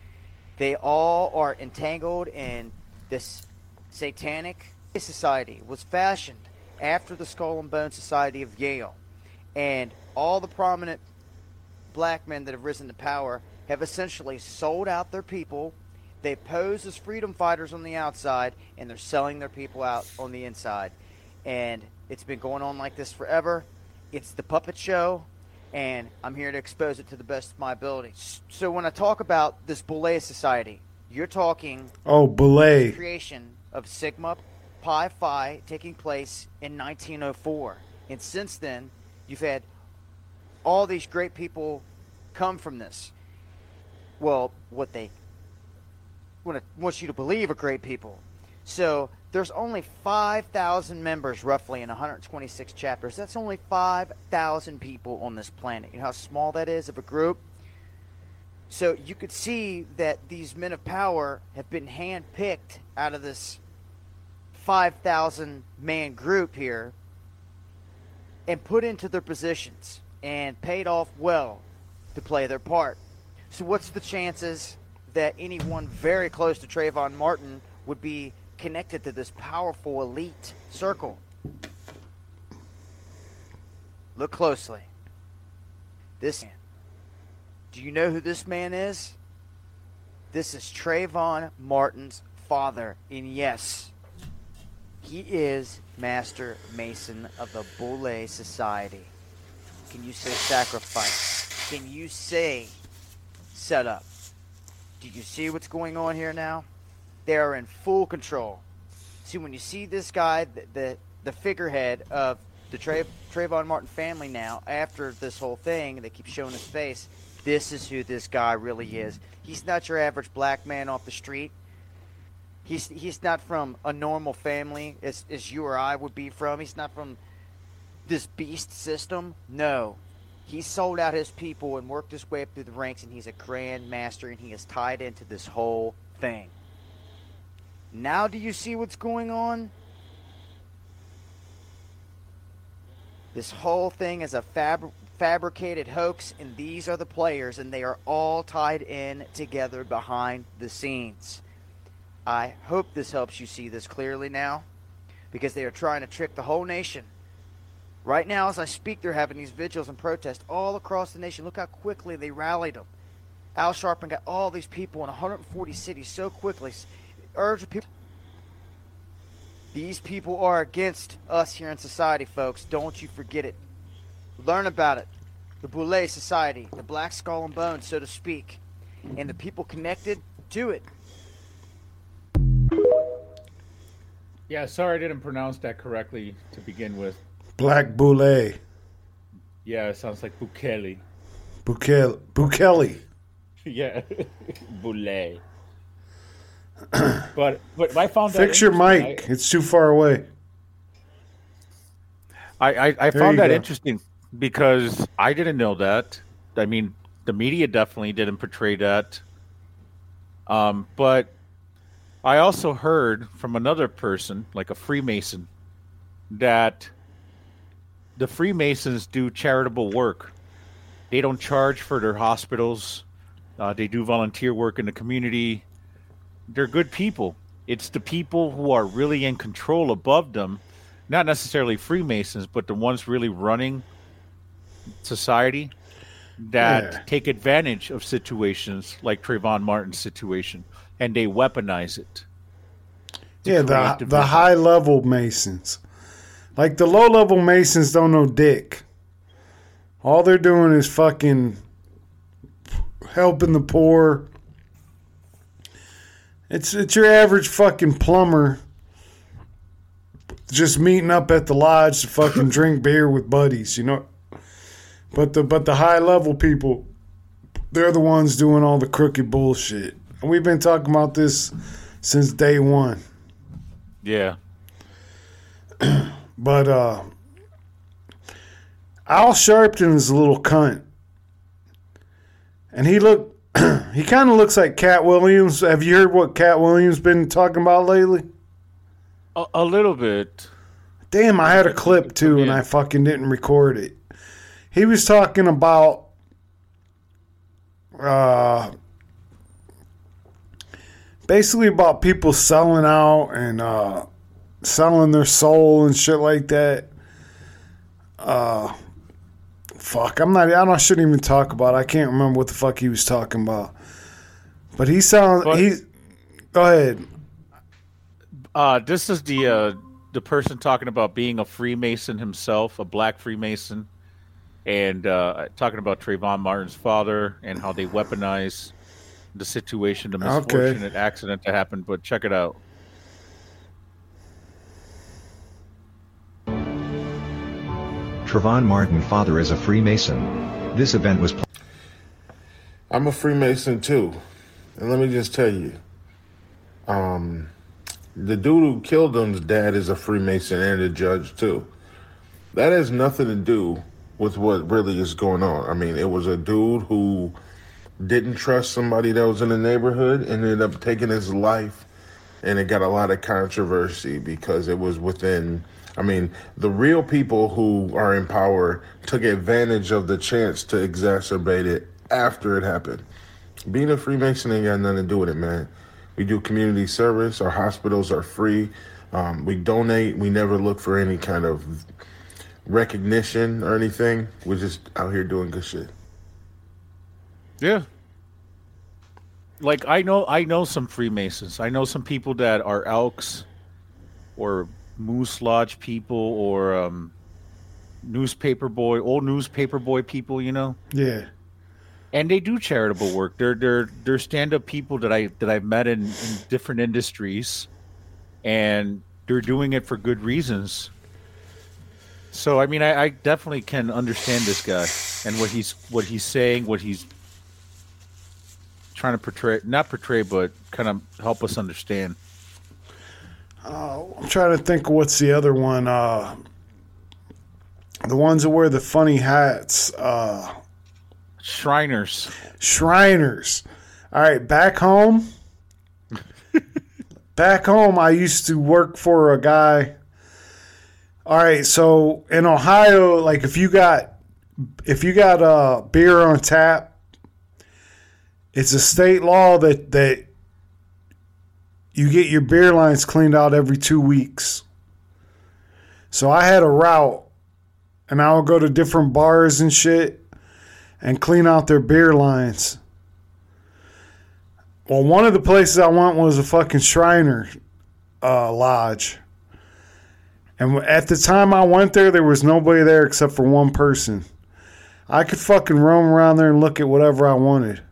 They all are entangled in this satanic society was fashioned after the Skull and Bone Society of Yale. And all the prominent black men that have risen to power have essentially sold out their people. They pose as freedom fighters on the outside, and they're selling their people out on the inside. And it's been going on like this forever. It's the puppet show, and I'm here to expose it to the best of my ability. So when I talk about this Boule Society, you're talking Oh, belay. creation of Sigma Pi Phi taking place in 1904. And since then, you've had all these great people come from this. Well, what they want, to, want you to believe are great people. So there's only 5,000 members roughly in 126 chapters. That's only 5,000 people on this planet. You know how small that is of a group? So you could see that these men of power have been handpicked out of this 5,000 man group here and put into their positions and paid off well to play their part. So, what's the chances that anyone very close to Trayvon Martin would be connected to this powerful elite circle? Look closely. This man. Do you know who this man is? This is Trayvon Martin's father. And yes, he is Master Mason of the Boule Society. Can you say sacrifice? Can you say set up? Do you see what's going on here now? They are in full control. See, when you see this guy, the, the, the figurehead of the Tra- Trayvon Martin family now, after this whole thing, they keep showing his face. This is who this guy really is. He's not your average black man off the street. He's he's not from a normal family as, as you or I would be from. He's not from this beast system. No. He sold out his people and worked his way up through the ranks, and he's a grand master, and he is tied into this whole thing. Now, do you see what's going on? This whole thing is a fab- fabricated hoax, and these are the players, and they are all tied in together behind the scenes. I hope this helps you see this clearly now, because they are trying to trick the whole nation. Right now, as I speak, they're having these vigils and protests all across the nation. Look how quickly they rallied them. Al Sharpton got all these people in 140 cities so quickly. Urge people. These people are against us here in society, folks. Don't you forget it. Learn about it. The Boule Society, the Black Skull and Bones, so to speak, and the people connected to it. Yeah, sorry I didn't pronounce that correctly to begin with. Black Boule. Yeah, it sounds like Bukele. Bukele. Bukele. yeah, Boule. but but I found that Fix your interesting. mic. it's too far away. I I, I found that go. interesting because I didn't know that. I mean, the media definitely didn't portray that. Um, but I also heard from another person, like a Freemason, that the Freemasons do charitable work. They don't charge for their hospitals. Uh, they do volunteer work in the community. They're good people. It's the people who are really in control above them, not necessarily Freemasons, but the ones really running society that Yeah. take advantage of situations like Trayvon Martin's situation and they weaponize it. Yeah, the the high level masons. Like the low level masons don't know dick. All they're doing is fucking helping the poor. It's it's your average fucking plumber just meeting up at the lodge to fucking drink beer with buddies, you know. But the but the high level people, they're the ones doing all the crooked bullshit. And we've been talking about this since day one. Yeah. But uh Al Sharpton is a little cunt. And he look he kind of looks like Katt Williams. Have you heard what Katt Williams been talking about lately? A, a little bit. Damn, I had a clip too and I fucking didn't record it. He was talking about uh basically about people selling out and uh selling their soul and shit like that. Uh, fuck, I'm not. I don't. I shouldn't even talk about. It. I can't remember what the fuck he was talking about. But he sounds. But- he. Go ahead. Uh, this is the uh, the person talking about being a Freemason himself, a black Freemason, and uh, talking about Trayvon Martin's father and how they weaponize the situation, the Okay. accident that happened. But check it out. Trayvon Martin father is a Freemason. This event was pl- I'm a Freemason too. And let me just tell you, um, the dude who killed him's dad is a Freemason and a judge too. That has nothing to do with what really is going on. I mean, it was a dude who didn't trust somebody that was in the neighborhood and ended up taking his life. And it got a lot of controversy because it was within, I mean, the real people who are in power took advantage of the chance to exacerbate it after it happened. Being a Freemason ain't got nothing to do with it, man. We do community service. Our hospitals are free. Um, we donate. We never look for any kind of recognition or anything. We're just out here doing good shit. Yeah. Like I know I know some Freemasons. I know some people that are Elks or Moose Lodge people or um newspaper boy, old newspaper boy people, you know. Yeah. And they do charitable work. They're they're they're stand up people that I that I've met in, in different industries and they're doing it for good reasons. So I mean, I, I definitely can understand this guy and what he's what he's saying, what he's trying to portray, not portray, but kind of help us understand. Uh, I'm trying to think what's the other one. Uh, the ones that wear the funny hats. Uh, Shriners. Shriners. All right, back home. back home, I used to work for a guy. All right, so in Ohio, like if you got if you got uh, beer on tap, it's a state law that that you get your beer lines cleaned out every two weeks. So I had a route, and I would go to different bars and shit and clean out their beer lines. Well, one of the places I went was a fucking Shriner uh, lodge. And at the time I went there, there was nobody there except for one person. I could fucking roam around there and look at whatever I wanted.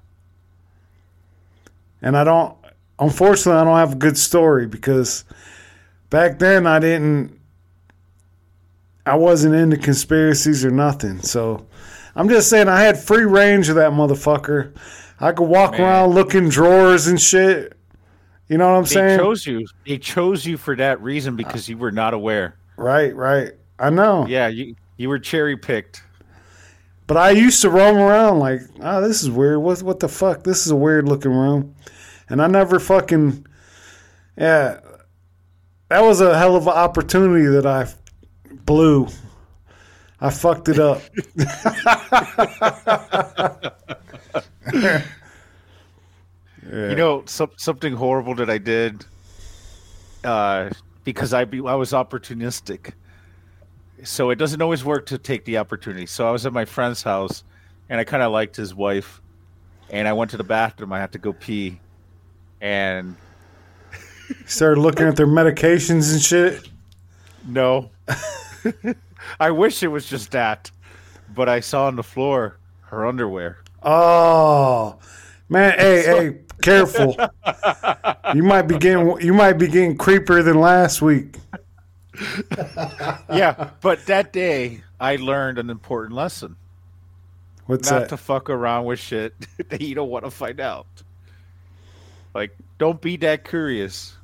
And I don't, unfortunately, I don't have a good story because back then I didn't, I wasn't into conspiracies or nothing. So I'm just saying I had free range of that motherfucker. I could walk Man. around looking drawers and shit. You know what I'm They saying? chose you. They chose you for that reason because you were not aware. Right, right. I know. Yeah, you you were cherry picked. But I used to roam around like, oh, this is weird. What what the fuck? This is a weird looking room. And I never fucking Yeah. That was a hell of an opportunity that I blew. I fucked it up. You know, some, something horrible that I did uh, because I be, I was opportunistic. So it doesn't always work to take the opportunity. So I was at my friend's house, and I kind of liked his wife, and I went to the bathroom. I had to go pee, and Started looking at their medications and shit. no, I wish it was just that, but I saw on the floor her underwear. Oh man, hey, hey, careful. You might be getting you might be getting creepier than last week. yeah, but that day I learned an important lesson. What's not that? to fuck around with shit that you don't want to find out. Like, don't be that curious.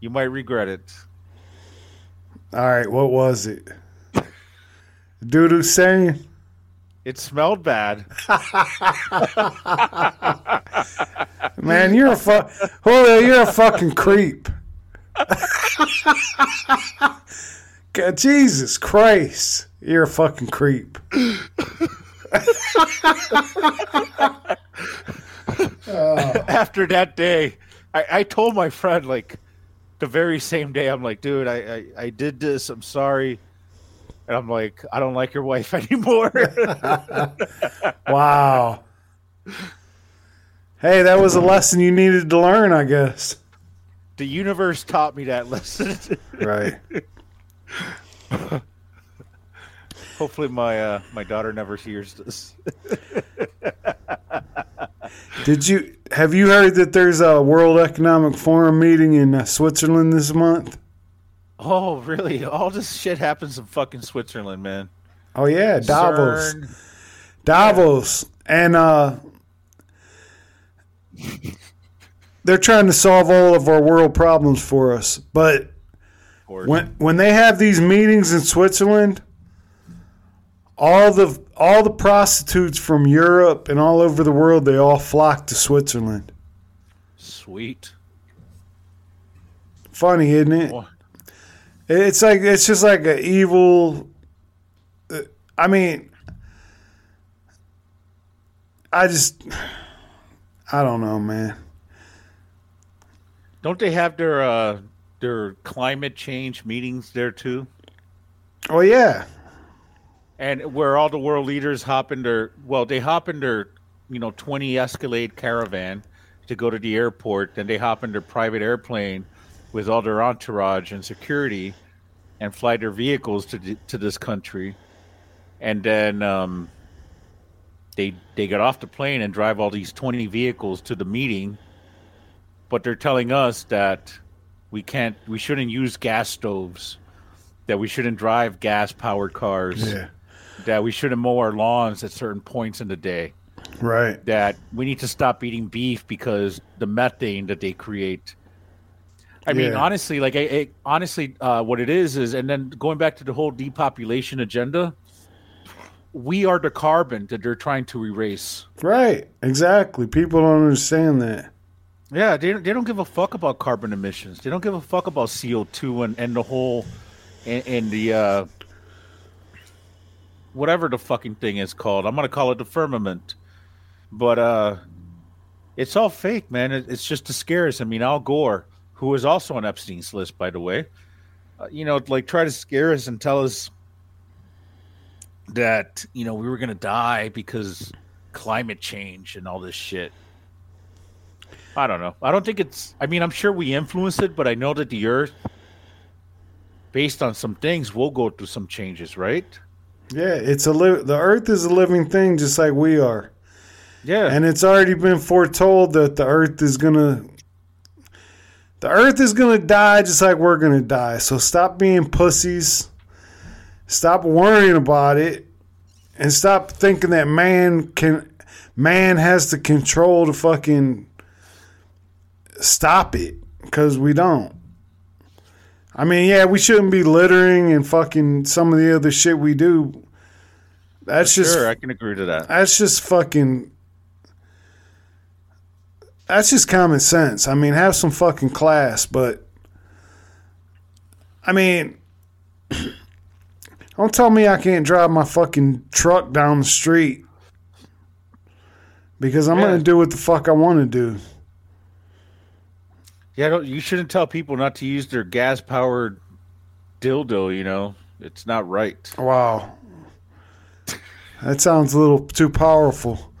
You might regret it. All right, what was it? Dude who's saying It smelled bad. Man, you're a fu- Julio, you're a fucking creep. God, Jesus Christ, you're a fucking creep. After that day, I, I told my friend like the very same day. I'm like, dude, I, I I did this. I'm sorry. And I'm like, I don't like your wife anymore. Wow. Hey, that was a lesson you needed to learn, I guess. the universe taught me that lesson. Right. Hopefully, my uh, my daughter never hears this. Did you have you heard that there's a World Economic Forum meeting in uh, Switzerland this month? Oh, really? All this shit happens in fucking Switzerland, man. Oh yeah, Davos. CERN. Davos. And uh they're trying to solve all of our world problems for us. But when when they have these meetings in Switzerland, all the all the prostitutes from Europe and all over the world they all flock to Switzerland. Sweet. Funny, isn't it? Boy. It's like it's just like an evil. uh, I mean, I just, I don't know, man. Don't they have their uh, their climate change meetings there too? Oh yeah, And where all the world leaders hop in their well, they hop in their you know twenty Escalade caravan to go to the airport. Then they hop in their private airplane with all their entourage and security, and fly their vehicles to to this country. And then um, they they get off the plane and drive all these twenty vehicles to the meeting. But they're telling us that we can't, we shouldn't use gas stoves that we shouldn't drive gas powered cars. Yeah. That we shouldn't mow our lawns at certain points in the day. Right. That we need to stop eating beef because the methane that they create. I mean, Yeah. honestly, like, I, I, honestly, uh, what it is is, and then going back to the whole depopulation agenda, we are the carbon that they're trying to erase. Right. Exactly. People don't understand that. Yeah, they, they don't give a fuck about carbon emissions. They don't give a fuck about CO two and, and the whole and, and the uh, whatever the fucking thing is called. I'm gonna call it the firmament, but uh, it's all fake, man. It, it's just to scare us. I mean, Al Gore, who was also on Epstein's list, by the way, uh, you know, like try to scare us and tell us that you know we were gonna die because climate change and all this shit. I don't know. I don't think it's. I mean, I'm sure we influence it, but I know that the Earth, based on some things, will go through some changes, right? Yeah, it's a li- the Earth is a living thing, just like we are. Yeah, and it's already been foretold that the Earth is gonna, the Earth is gonna die, just like we're gonna die. So stop being pussies. Stop worrying about it, and stop thinking that man can, man has to control the fucking. Stop it, because we don't. I mean, yeah, we shouldn't be littering and fucking some of the other shit we do. That's just sure. I can agree to that. that's just fucking. That's just common sense. I mean, have some fucking class, but. I mean, don't tell me I can't drive my fucking truck down the street because I'm Yeah. going to do what the fuck I want to do. Yeah, don't, you shouldn't tell people not to use their gas-powered dildo. You know, it's not right. Wow. That sounds a little too powerful.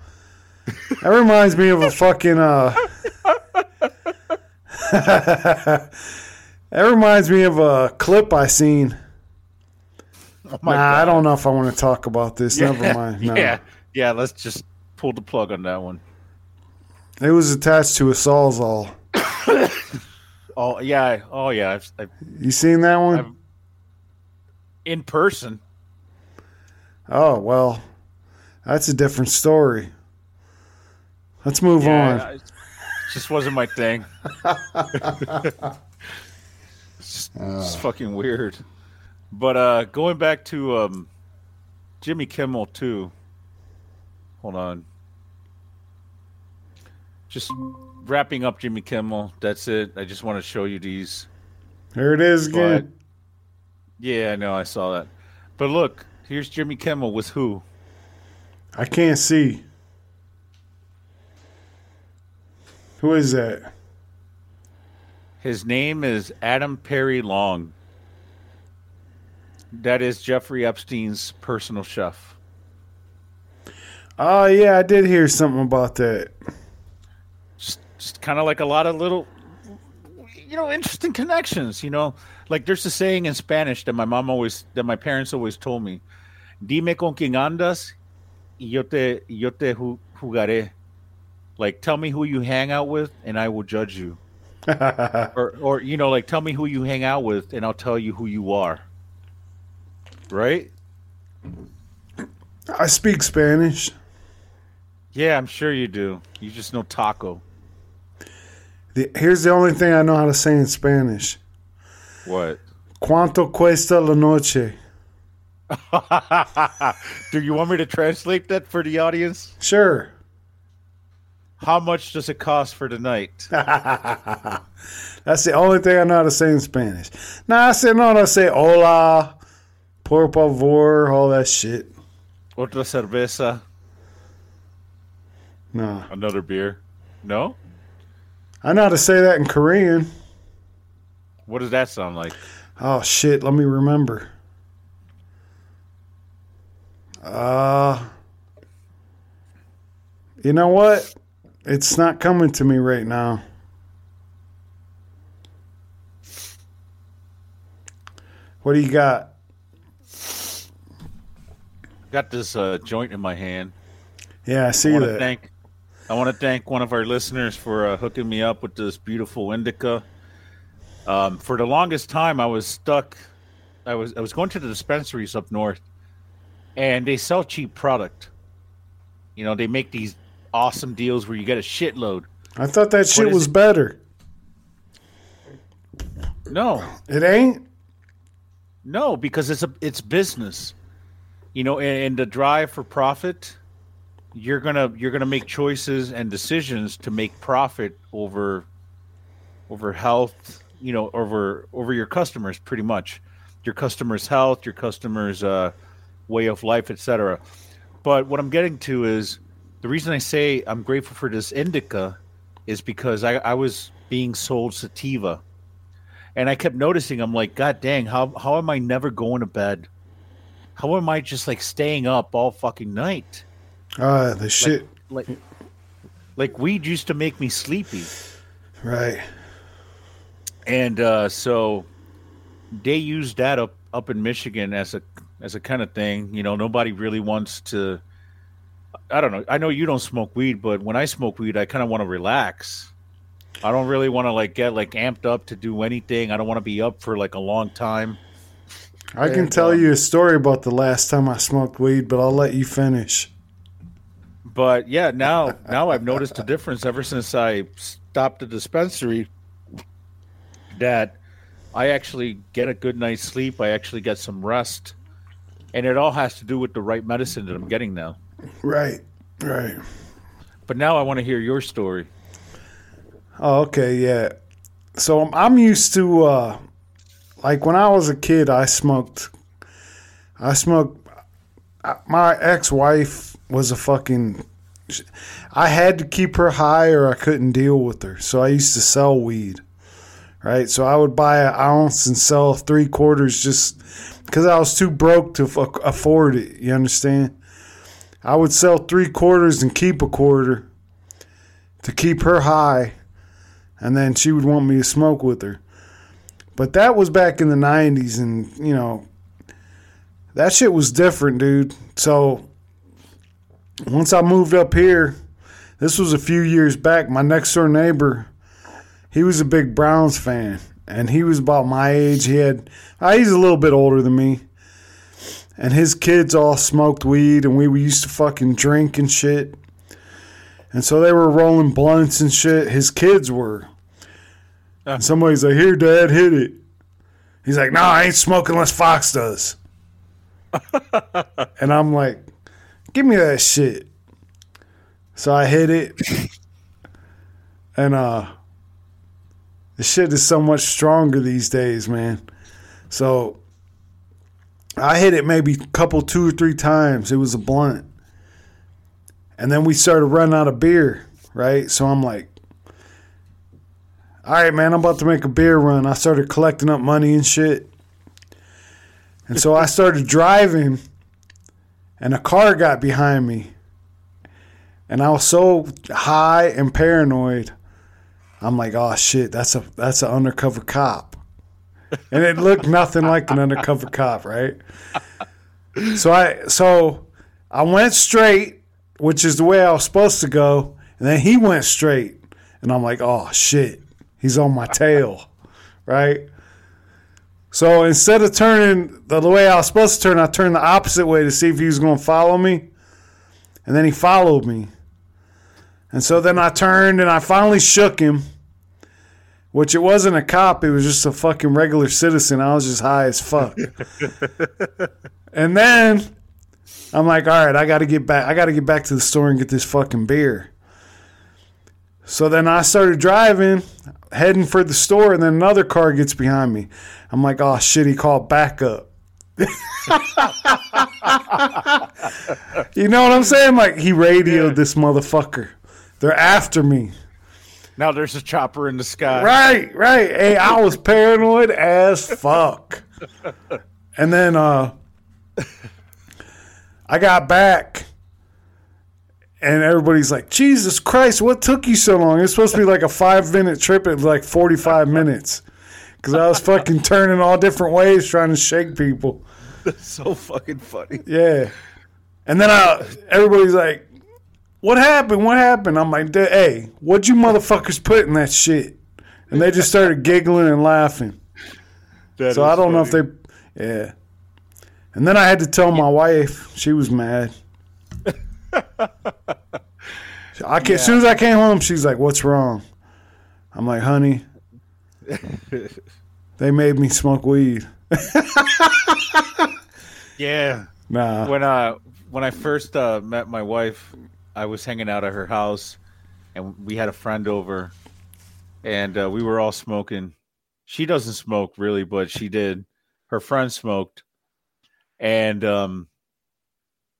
That reminds me of a fucking uh That reminds me of a clip I seen. Oh my nah, I don't know if I want to talk about this. Never mind. No. Yeah, yeah. Let's just pull the plug on that one. It was attached to a sawzall. Oh yeah. Oh yeah. I've, I've, You seen that one? in person. Oh, well. That's a different story. Let's move Yeah, on. It just wasn't my thing. it's, it's fucking weird. But uh going back to um Jimmy Kimmel too. Hold on. Just wrapping up Jimmy Kimmel. That's it. I just want to show you these. There it is But again. yeah, I know I saw that. But look, here's Jimmy Kimmel with who? I can't see. Who is that? His name is Adam Perry Lang. That is Jeffrey Epstein's personal chef. Oh, yeah, I did hear something about that. Just kind of like a lot of little, you know, interesting connections. You know, like there's a saying in Spanish that my mom always, that my parents always told me: "Dime con quién andas, y yo te, yo te ju- jugaré." Like, tell me who you hang out with, and I will judge you. or, or you know, like, tell me who you hang out with, and I'll tell you who you are. Right? I speak Spanish. Yeah, I'm sure you do. You just know taco. The, here's the only thing I know how to say in Spanish. What? ¿Cuánto cuesta la noche? Do you want me to translate that for the audience? Sure. How much does it cost for tonight? That's the only thing I know how to say in Spanish. Nah, I say no, I say hola, por favor, all that shit. Otra cerveza. No. Another beer. No? I know how to say that in Korean. What does that sound like? Oh shit, let me remember. Uh You know what? It's not coming to me right now. What do you got? Got this uh, joint in my hand. Yeah, I see I that. thank I want to thank one of our listeners for uh, hooking me up with this beautiful indica. Um, for the longest time, I was stuck I was I was going to the dispensaries up north, and they sell cheap product. You know, they make these awesome deals where you get a shitload. I thought that shit was it? better. No, It ain't. no, because it's a it's business. You know, and, and the drive for profit, you're gonna you're gonna make choices and decisions to make profit over over health. You know, over over your customers, pretty much your customers' health, your customers' uh, way of life, etc. But what I'm getting to is the reason I say I'm grateful for this indica is because I, I was being sold sativa, and I kept noticing I'm like, God dang, how how am I never going to bed? How am I just like staying up all fucking night? Ah, the shit. Like, like weed used to make me sleepy. Right. and uh, so they used that up up in Michigan as a as a kind of thing. You know, nobody really wants to. I don't know. I know you don't smoke weed, but when I smoke weed, I kind of want to relax. I don't really want to like get like amped up to do anything. I don't want to be up for like a long time. I can And, tell um, you a story about the last time I smoked weed, but I'll let you finish. But yeah, now now I've noticed a difference ever since I stopped the dispensary. That I actually get a good night's sleep. I actually get some rest, and it all has to do with the right medicine that I'm getting now. Right. Right. But now I want to hear your story. Oh, okay, yeah. So I'm, I'm used to uh like when I was a kid, I smoked. I smoked. uh, My ex-wife was a fucking. I had to keep her high, or I couldn't deal with her. So I used to sell weed, right? So I would buy an ounce and sell three quarters just because I was too broke to afford it. You understand? I would sell three quarters and keep a quarter to keep her high and then she would want me to smoke with her. But that was back in the 90s, and you know, that shit was different, dude. So once I moved up here, this was a few years back, my next door neighbor, he was a big Browns fan, and he was about my age. He had, uh, he's a little bit older than me. And his kids all smoked weed, and we, we used to fucking drink and shit. And so they were rolling blunts and shit. His kids were. And somebody's like, Here, Dad, hit it. He's like, No, I ain't smoking unless Fox does. and I'm like, Give me that shit. So I hit it. and uh the shit is so much stronger these days, man. So I hit it maybe a couple, two or three times. It was a blunt. And then we started running out of beer, right? So I'm like, all right, man, I'm about to make a beer run. I started collecting up money and shit. And so I started driving, and a car got behind me. And I was so high and paranoid. I'm like, oh shit, that's a that's an undercover cop. And it looked nothing like an undercover cop, right? So I so I went straight, which is the way I was supposed to go, and then he went straight. And I'm like, oh shit, he's on my tail, right? So instead of turning the way I was supposed to turn, I turned the opposite way to see if he was going to follow me. And then he followed me. And so then I turned and I finally shook him, which it wasn't a cop, it was just a fucking regular citizen. I was just high as fuck. and then I'm like, all right, I got to get back. I got to get back to the store and get this fucking beer. So then I started driving, heading for the store, and then another car gets behind me. I'm like, oh shit, he called backup. you know what I'm saying? Like he radioed this motherfucker. They're after me. Now there's a chopper in the sky. Right, right. Hey, I was paranoid as fuck. And then uh I got back and everybody's like, Jesus Christ, what took you so long? It's supposed to be like a five minute trip at like 45 minutes. Because I was fucking turning all different ways trying to shake people. That's so fucking funny. Yeah. And then I, everybody's like, what happened? What happened? I'm like, hey, what'd you motherfuckers put in that shit? And they just started giggling and laughing. That so I don't know if they Yeah. And then I had to tell my wife. She was mad. I can, As soon as I came home, she's like, "What's wrong?" I'm like, "Honey, they made me smoke weed." Yeah. Nah. When uh when I first uh, met my wife, I was hanging out at her house, and we had a friend over, and uh, we were all smoking. She doesn't smoke really, but she did. Her friend smoked, and um,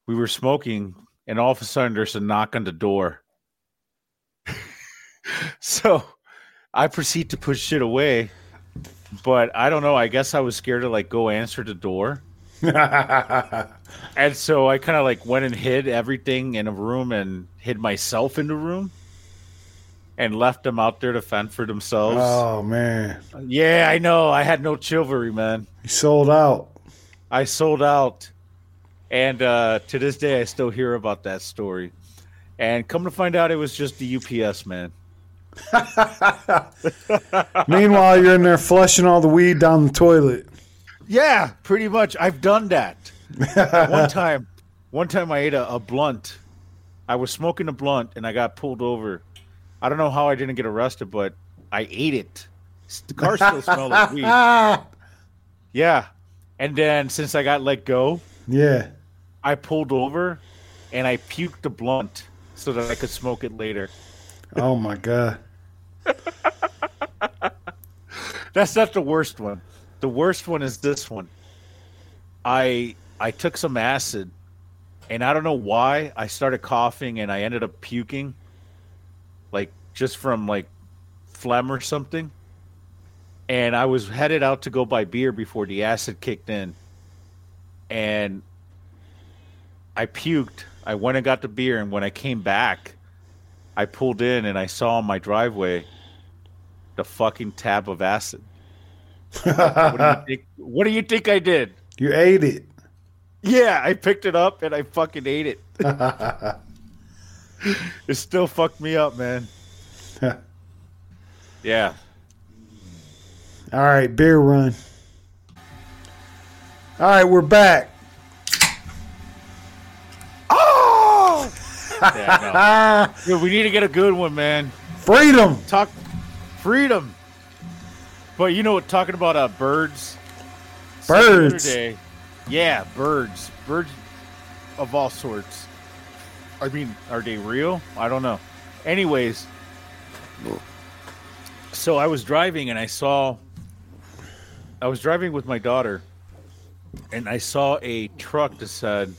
we were smoking, and all of a sudden there's a knock on the door. so I proceed to push shit away, but I don't know. I guess I was scared to like go answer the door. And so I kind of like went and hid everything in a room and hid myself in the room and left them out there to fend for themselves. Oh man, Yeah, I know. I had no chivalry, man. you sold out. I sold out. And uh, to this day, I still hear about that story. And come to find out, it was just the UPS man. Meanwhile, you're in there flushing all the weed down the toilet. Yeah, pretty much. I've done that. one time, one time I ate a, a blunt. I was smoking a blunt and I got pulled over. I don't know how I didn't get arrested, but I ate it. The car still smelled like weed. Yeah. And then since I got let go, Yeah. I pulled over and I puked the blunt so that I could smoke it later. Oh my god. That's not the worst one. The worst one is this one. I I took some acid and I don't know why I started coughing and I ended up puking like just from like phlegm or something. And I was headed out to go buy beer before the acid kicked in. And I puked. I went and got the beer and when I came back, I pulled in and I saw on my driveway the fucking tab of acid. what, do you think, what do you think I did? You ate it. Yeah, I picked it up and I fucking ate it. it still fucked me up, man. Yeah. All right, beer run. All right, we're back. Yeah, no. Dude, we need to get a good one, man. Freedom. Talk freedom. But you know what? Talking about uh, birds. Said the other Birds. day- yeah, birds. Birds of all sorts. I mean, are they real? I don't know. Anyways, so I was driving and I saw. I was driving with my daughter, and I saw a truck that said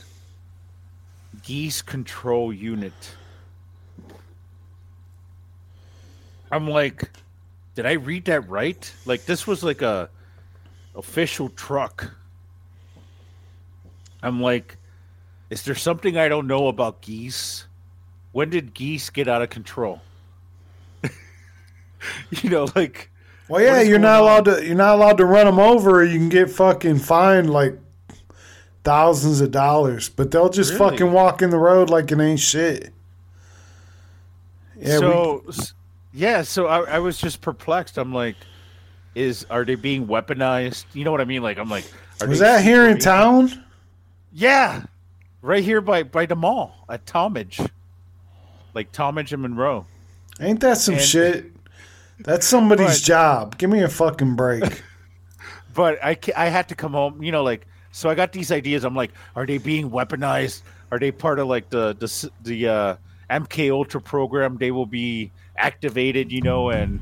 "Geese Control Unit." I'm like, did I read that right? Like this was like a official truck. I'm like, is there something I don't know about geese? When did geese get out of control? you know, like Well, yeah, you're not on? allowed to. You're not allowed to run them over. Or you can get fucking fined like thousands of dollars. But they'll just Really? fucking walk in the road like it ain't shit. Yeah, so s- yeah, so I, I was just perplexed. I'm like, is are they being weaponized? You know what I mean? Like I'm like, are was that here in town? Yeah, right here by by the mall at Talmadge, like Talmadge and Monroe. Ain't that some And- shit? That's somebody's But- job. Give me a fucking break. But I I had to come home, you know, like so I got these ideas. I'm like, are they being weaponized? Are they part of like the the the uh, MK Ultra program? They will be activated, you know, and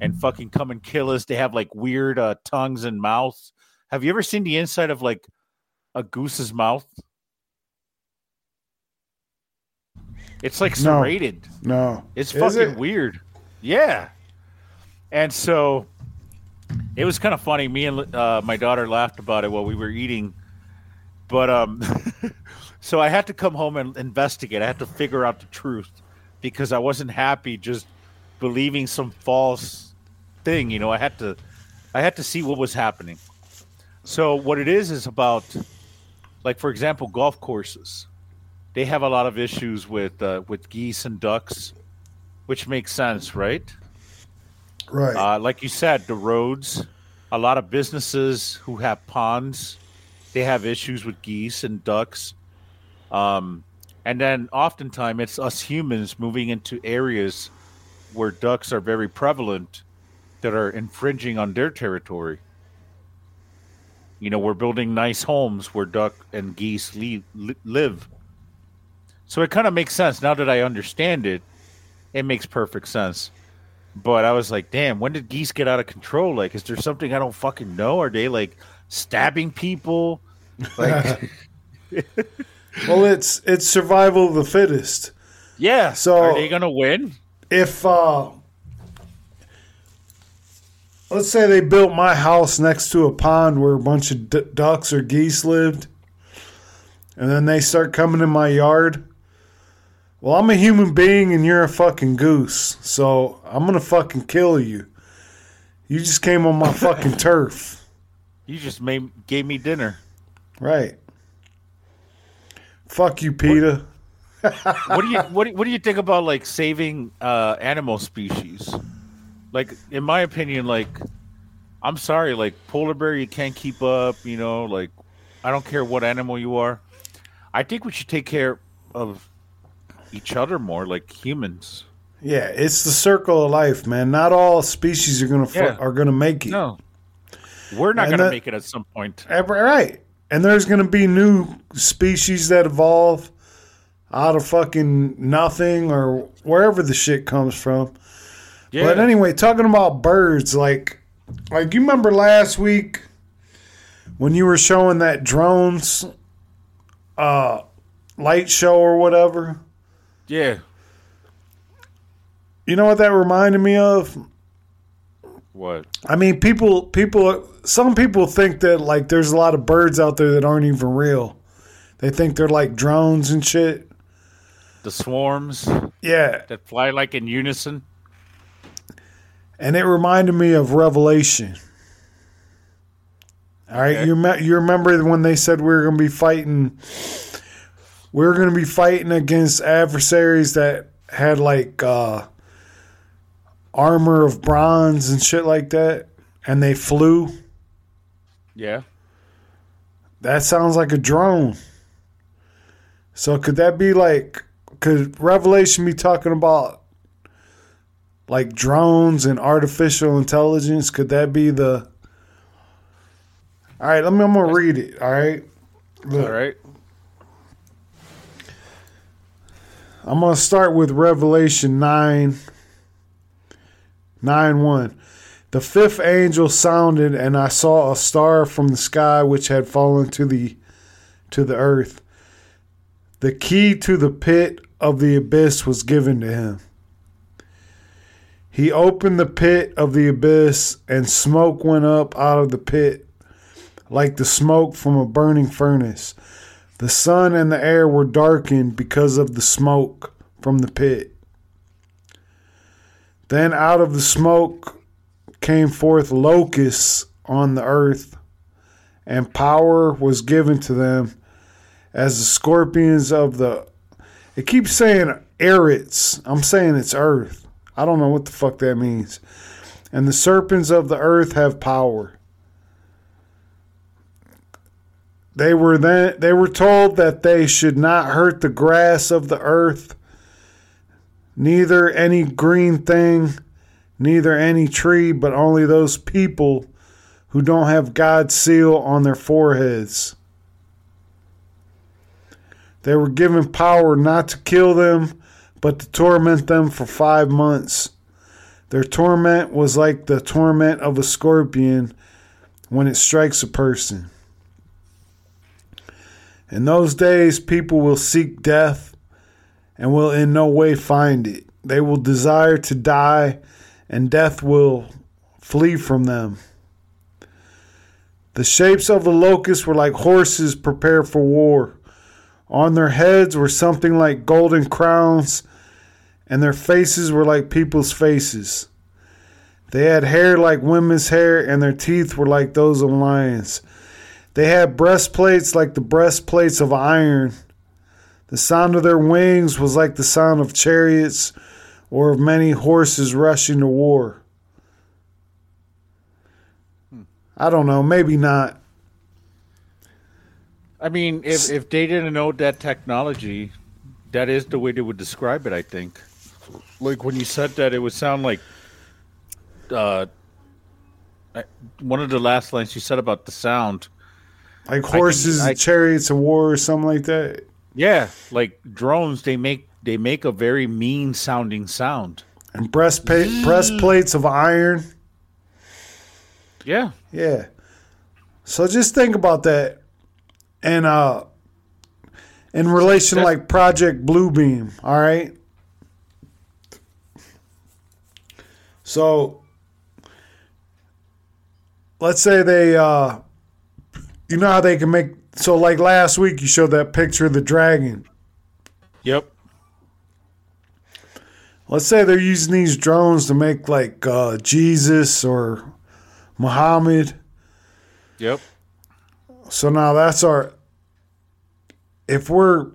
and fucking come and kill us. They have like weird uh, tongues and mouths. Have you ever seen the inside of like a goose's mouth? It's like No. serrated. No, It's Is fucking it? weird. Yeah. And so it was kind of funny. Me and uh, my daughter laughed about it while we were eating. But um, so I had to come home and investigate. I had to figure out the truth because I wasn't happy just believing some false thing. You know, I had to, I had to see what was happening. So what it is is about, like for example, golf courses. They have a lot of issues with uh, with geese and ducks, which makes sense, right? Right? Uh, like you said, the roads, a lot of businesses who have ponds, they have issues with geese and ducks. Um, and then oftentimes it's us humans moving into areas where ducks are very prevalent that are infringing on their territory. You know, we're building nice homes where duck and geese li- li- live. So it kind of makes sense now that I understand it. It makes perfect sense. But I was like, damn, when did geese get out of control? Like, is there something I don't fucking know? Are they like stabbing people? Like, well, it's it's survival of the fittest. yeah. So are they gonna win? if uh let's say they built my house next to a pond where a bunch of d- ducks or geese lived and then they start coming in my yard well i'm a human being and you're a fucking goose so i'm gonna fucking kill you. You just came on my fucking turf. You just made gave me dinner. right. Fuck you peter. What do you what do, what do you think about like saving uh animal species? Like in my opinion like i'm sorry like polar bear you can't keep up you know like i don't care what animal you are. I think we should take care of each other more like humans yeah it's the circle of life man not all species are gonna fu- Yeah. are gonna make it no we're not And gonna that- make it at some point Right. And there's going to be new species that evolve out of fucking nothing or wherever the shit comes from. Yeah. But anyway, talking about birds, like, like you remember last week when you were showing that drones uh, light show or whatever? Yeah You know what that reminded me of? what I mean, people, people, some people think that like there's a lot of birds out there that aren't even real. They think they're like drones and shit. the swarms Yeah, that fly like in unison and it reminded me of Revelation. All right, you me- you remember when they said we were going to be fighting? We were going to be fighting against adversaries that had like uh, armor of bronze and shit like that, and they flew. yeah That sounds like a drone. So could that be like could Revelation be talking about like drones and artificial intelligence? Could that be the All right, let me I'm gonna read it. All right. Look, all right I'm gonna start with Revelation 9 9 1. The fifth angel sounded, and I saw a star from the sky which had fallen to the to the earth. The key to the pit of the abyss was given to him. He opened the pit of the abyss, and smoke went up out of the pit, like the smoke from a burning furnace. The sun and the air were darkened because of the smoke from the pit. Then out of the smoke came forth locusts on the earth, and power was given to them as the scorpions of the. It keeps saying Eretz. I'm saying it's earth. I don't know what the fuck that means. And the serpents of the earth have power. They were then they were told that they should not hurt the grass of the earth, neither any green thing, neither any tree, but only those people who don't have God's seal on their foreheads. They were given power not to kill them, but to torment them for five months. Their torment was like the torment of a scorpion when it strikes a person. In those days, people will seek death and will in no way find it. They will desire to die, and death will flee from them. The shapes of the locusts were like horses prepared for war. On their heads were something like golden crowns, and their faces were like people's faces. They had hair like women's hair, and their teeth were like those of lions. They had breastplates like the breastplates of iron. The sound of their wings was like the sound of chariots or of many horses rushing to war. I don't know. Maybe not. I mean, if if they didn't know that technology, that is the way they would describe it. I think. Like when you said that, it would sound like uh, one of the last lines you said about the sound. Like I can- horses, I- and chariots of war, or something like that. Yeah, like drones, they make they make a very mean sounding sound. And breastplate, breastplates of iron. Yeah, Yeah. So just think about that, and uh, in relation to like Project Bluebeam. All right. So let's say they, uh, you know how they can make. So like last week, you showed that picture of the dragon. Yep. Let's say they're using these drones to make like uh, Jesus or Muhammad. Yep. So now that's our if we're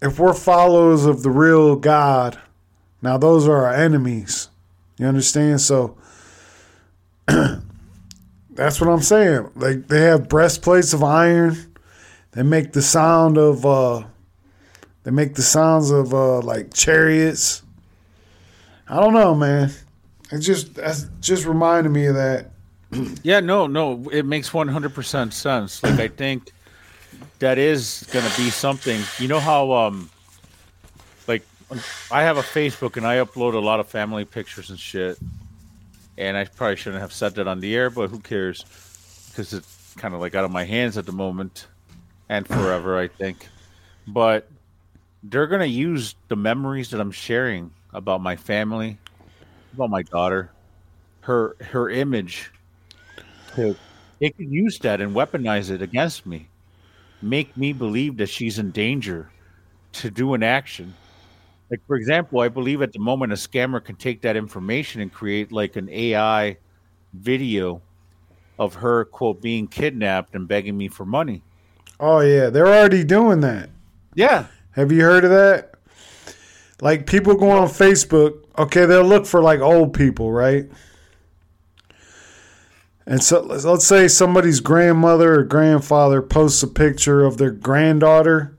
if we're followers of the real God, now those are our enemies. You understand? So that's what I'm saying. Like they have breastplates of iron. They make the sound of uh they make the sounds of uh like chariots. I don't know, man. It just that's just reminded me of that. Yeah, no, no, it makes one hundred percent sense. Like I think that is gonna be something. You know how um, like I have a Facebook and I upload a lot of family pictures and shit. And I probably shouldn't have said that on the air, but who cares? Because it's kind of like out of my hands at the moment and forever, I think. But they're gonna use the memories that I'm sharing about my family, about my daughter, her her image to they could use that and weaponize it against me make me believe that she's in danger to do an action like for example i believe at the moment a scammer can take that information and create like an ai video of her quote being kidnapped and begging me for money Oh yeah, they're already doing that. yeah Have you heard of that? Like people going on Facebook, okay, they'll look for like old people, right? And so let's say somebody's grandmother or grandfather posts a picture of their granddaughter.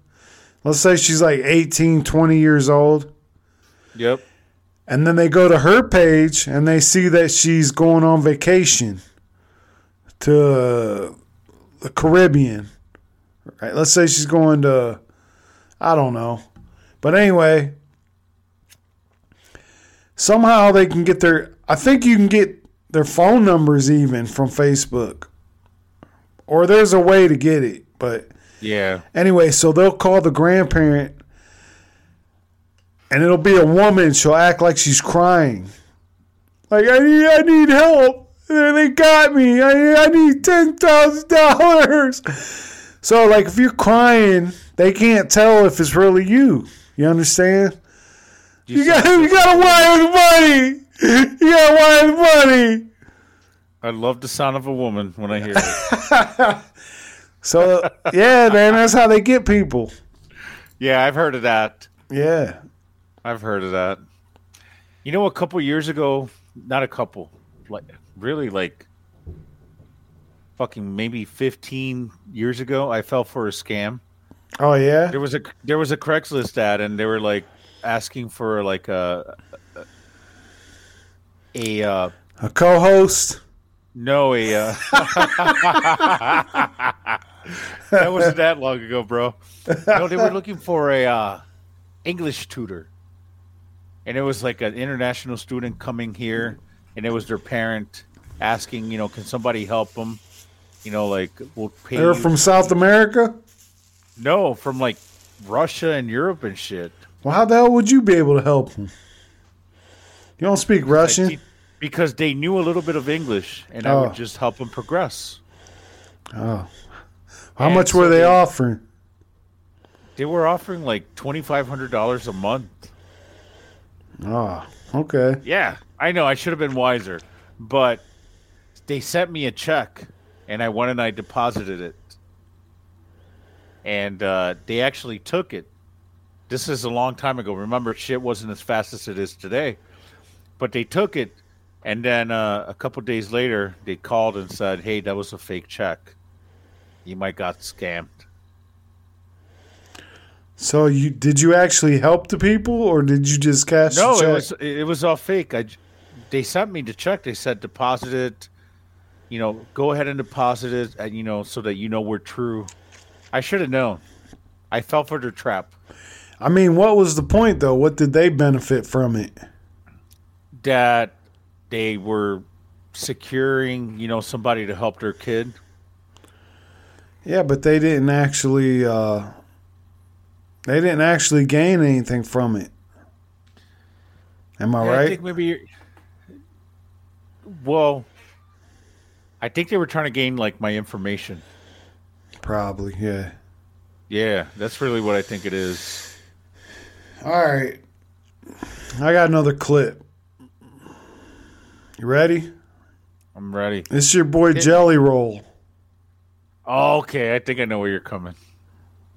Let's say she's like 18, 20 years old. yep And then they go to her page and they see that she's going on vacation to the Caribbean. Right? Let's say she's going to, I don't know. But anyway, somehow they can get their, I think you can get their phone numbers even from Facebook. Or there's a way to get it. But yeah Anyway, so they'll call the grandparent and it'll be a woman. She'll act like she's crying. Like, I need, I need help. They got me. I, I need $10,000. So, like, if you're crying, they can't tell if it's really you. You understand? You, got, you got to wire the money. You got to wire the money. i love the sound of a woman when i hear it So, yeah, man, that's how they get people. yeah i've heard of that Yeah. I've heard of that. You know, a couple years ago, not a couple, like really like fucking maybe 15 years ago, I fell for a scam. Oh, yeah? There was a there was a Craigslist ad and they were like asking for like a a uh A co host. No a uh That wasn't that long ago, bro. No, they were looking for a uh English tutor. And it was like an international student coming here, and it was their parent asking, you know, can somebody help them? You know, like we'll pay. They're from South America? no, from like Russia and Europe and shit. Well, how the hell would you be able to help them? You don't speak Russian? Because they knew a little bit of English, and I Oh. would just help them progress. Oh. How And much so were they they- offering? They were offering like twenty five hundred dollars a month. Oh, okay. Yeah, I know. I should have been wiser, but they sent me a check, and I went and I deposited it, and uh, they actually took it. This is a long time ago. Remember, shit wasn't as fast as it is today, but they took it, And then uh, a couple days later, they called and said, "Hey, that was a fake check. You might got scammed." So you did you actually help the people, or did you just cash? No, it was it was all fake. I, they sent me the check. They said deposit it. You know, go ahead and deposit it, and you know, so that you know we're true. I should have known. I fell for their trap. I mean, what was the point though? What did they benefit from it? That they were securing, you know, somebody to help their kid. Yeah, but they didn't actually. Uh, they didn't actually gain anything from it. Am I Yeah, right? I think maybe. You're, well, I think they were trying to gain like my information. Probably, yeah. Yeah, that's really what I think it is. All right. I got another clip. You ready? I'm ready. It's your boy Jelly Roll. Okay, I think I know where you're coming.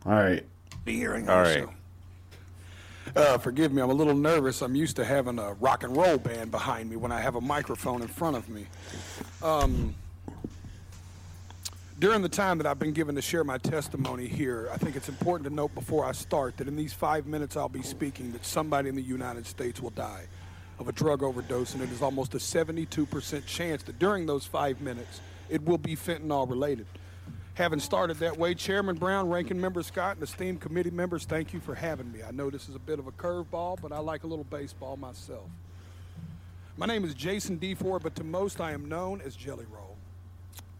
All right. Be hearing All also. right. Uh, forgive me, I'm a little nervous. I'm used to having a rock and roll band behind me when I have a microphone in front of me. Um, during the time that I've been given to share my testimony here, I think it's important to note before I start that in these five minutes I'll be speaking that somebody in the United States will die of a drug overdose, and it is almost a 72% chance that during those five minutes it will be fentanyl related. Having started that way, Chairman Brown, Ranking Member Scott, and esteemed committee members, thank you for having me. I know this is a bit of a curveball, but I like a little baseball myself. My name is Jason DeFord, but to most I am known as Jelly Roll.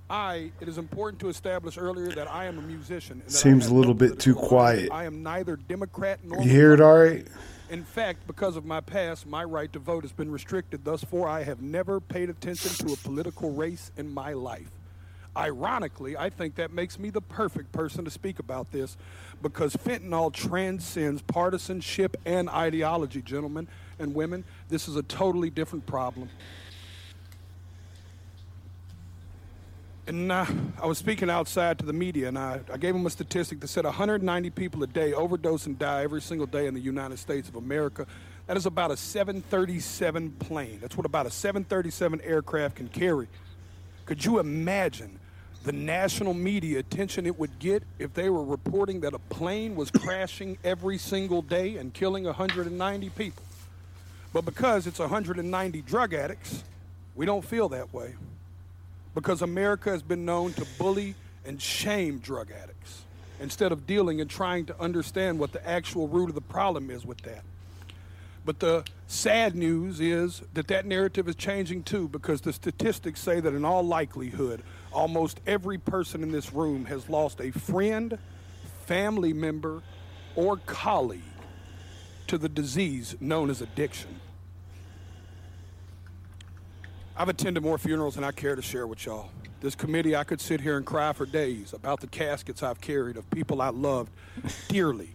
I, it is important to establish earlier that I am a musician. And Seems a little bit too quiet. I am neither Democrat nor You hear it all right? In fact, because of my past, my right to vote has been restricted. Thus far, I have never paid attention to a political race in my life. Ironically, I think that makes me the perfect person to speak about this because fentanyl transcends partisanship and ideology, gentlemen and women. This is a totally different problem. And uh, I was speaking outside to the media, and I, I gave them a statistic that said 190 people a day overdose and die every single day in the United States of America. That is about a 737 plane. That's what about a 737 aircraft can carry. Could you imagine the national media attention it would get if they were reporting that a plane was crashing every single day and killing 190 people? But because it's 190 drug addicts, we don't feel that way because America has been known to bully and shame drug addicts instead of dealing and trying to understand what the actual root of the problem is with that. But the sad news is that that narrative is changing too because the statistics say that in all likelihood, almost every person in this room has lost a friend, family member, or colleague to the disease known as addiction. I've attended more funerals than I care to share with y'all. This committee, I could sit here and cry for days about the caskets I've carried of people I loved dearly,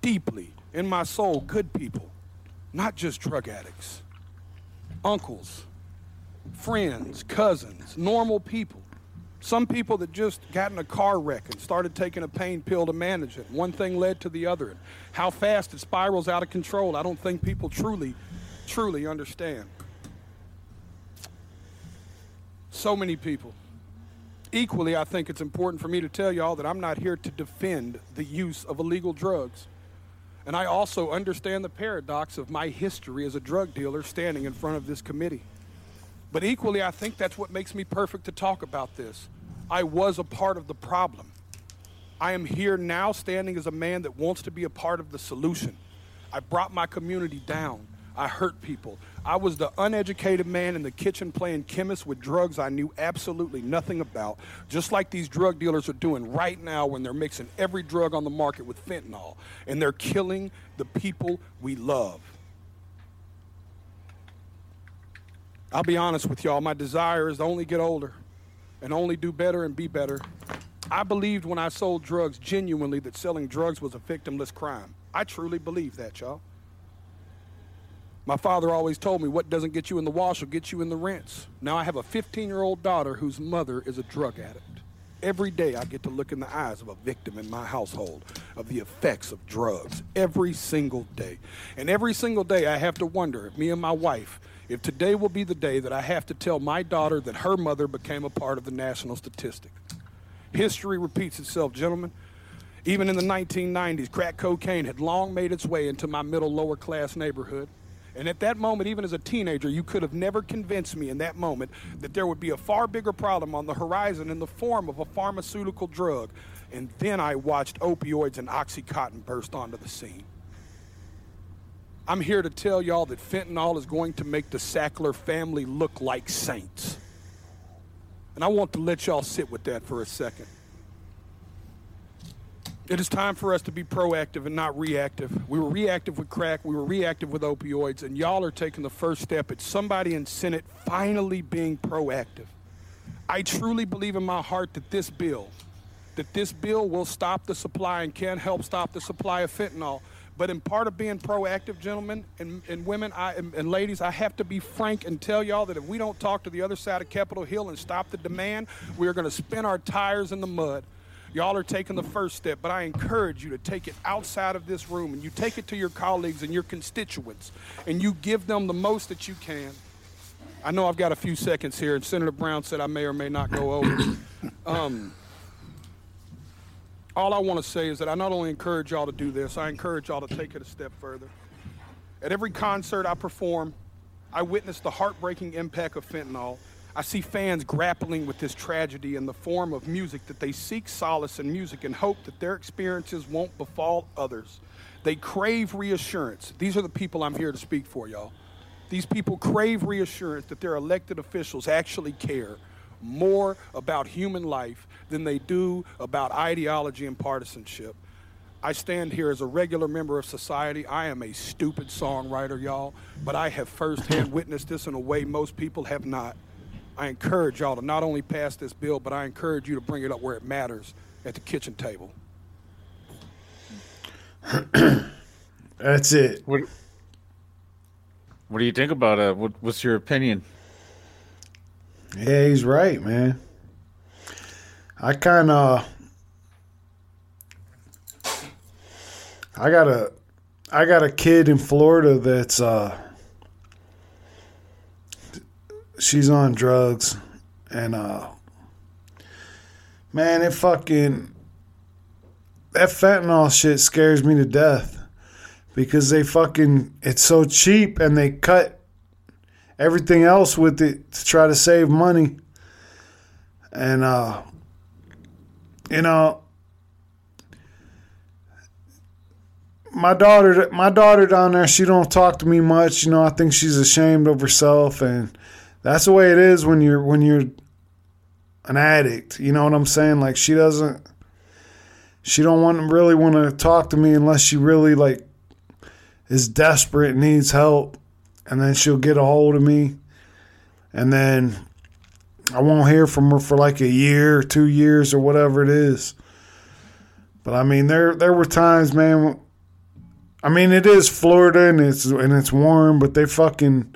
deeply, in my soul, good people, not just drug addicts, uncles, friends, cousins, normal people. Some people that just got in a car wreck and started taking a pain pill to manage it. One thing led to the other. And how fast it spirals out of control, I don't think people truly, truly understand. So many people. Equally, I think it's important for me to tell y'all that I'm not here to defend the use of illegal drugs. And I also understand the paradox of my history as a drug dealer standing in front of this committee. But equally, I think that's what makes me perfect to talk about this. I was a part of the problem. I am here now standing as a man that wants to be a part of the solution. I brought my community down. I hurt people. I was the uneducated man in the kitchen playing chemist with drugs I knew absolutely nothing about, just like these drug dealers are doing right now when they're mixing every drug on the market with fentanyl, and they're killing the people we love. I'll be honest with y'all, my desire is to only get older and only do better and be better. I believed when I sold drugs genuinely that selling drugs was a victimless crime. I truly believe that, y'all. My father always told me what doesn't get you in the wash will get you in the rinse. Now I have a 15 year old daughter whose mother is a drug addict. Every day I get to look in the eyes of a victim in my household of the effects of drugs. Every single day. And every single day I have to wonder if me and my wife if today will be the day that I have to tell my daughter that her mother became a part of the national statistic. History repeats itself, gentlemen. Even in the 1990s, crack cocaine had long made its way into my middle lower class neighborhood. And at that moment, even as a teenager, you could have never convinced me in that moment that there would be a far bigger problem on the horizon in the form of a pharmaceutical drug. And then I watched opioids and Oxycontin burst onto the scene. I'm here to tell y'all that fentanyl is going to make the Sackler family look like saints. And I want to let y'all sit with that for a second. It is time for us to be proactive and not reactive. We were reactive with crack, we were reactive with opioids, and y'all are taking the first step at somebody in Senate finally being proactive. I truly believe in my heart that this bill, that this bill will stop the supply and can help stop the supply of fentanyl. But in part of being proactive, gentlemen and, and women I, and, and ladies, I have to be frank and tell y'all that if we don't talk to the other side of Capitol Hill and stop the demand, we are going to spin our tires in the mud. Y'all are taking the first step, but I encourage you to take it outside of this room and you take it to your colleagues and your constituents and you give them the most that you can. I know I've got a few seconds here, and Senator Brown said I may or may not go over. Um, all I want to say is that I not only encourage y'all to do this, I encourage y'all to take it a step further. At every concert I perform, I witness the heartbreaking impact of fentanyl. I see fans grappling with this tragedy in the form of music that they seek solace in music and hope that their experiences won't befall others. They crave reassurance. These are the people I'm here to speak for, y'all. These people crave reassurance that their elected officials actually care more about human life than they do about ideology and partisanship. I stand here as a regular member of society. I am a stupid songwriter, y'all, but I have firsthand witnessed this in a way most people have not. I encourage y'all to not only pass this bill, but I encourage you to bring it up where it matters at the kitchen table. That's it. What, what do you think about it? What, what's your opinion? Yeah, he's right, man. I kind of I got a I got a kid in Florida that's uh she's on drugs and uh man, it fucking that fentanyl shit scares me to death because they fucking it's so cheap and they cut everything else with it to try to save money. And uh you know my daughter my daughter down there she don't talk to me much you know i think she's ashamed of herself and that's the way it is when you're when you're an addict you know what i'm saying like she doesn't she don't want really want to talk to me unless she really like is desperate needs help and then she'll get a hold of me and then I won't hear from her for like a year, two years, or whatever it is. But I mean, there there were times, man. I mean, it is Florida and it's and it's warm, but they fucking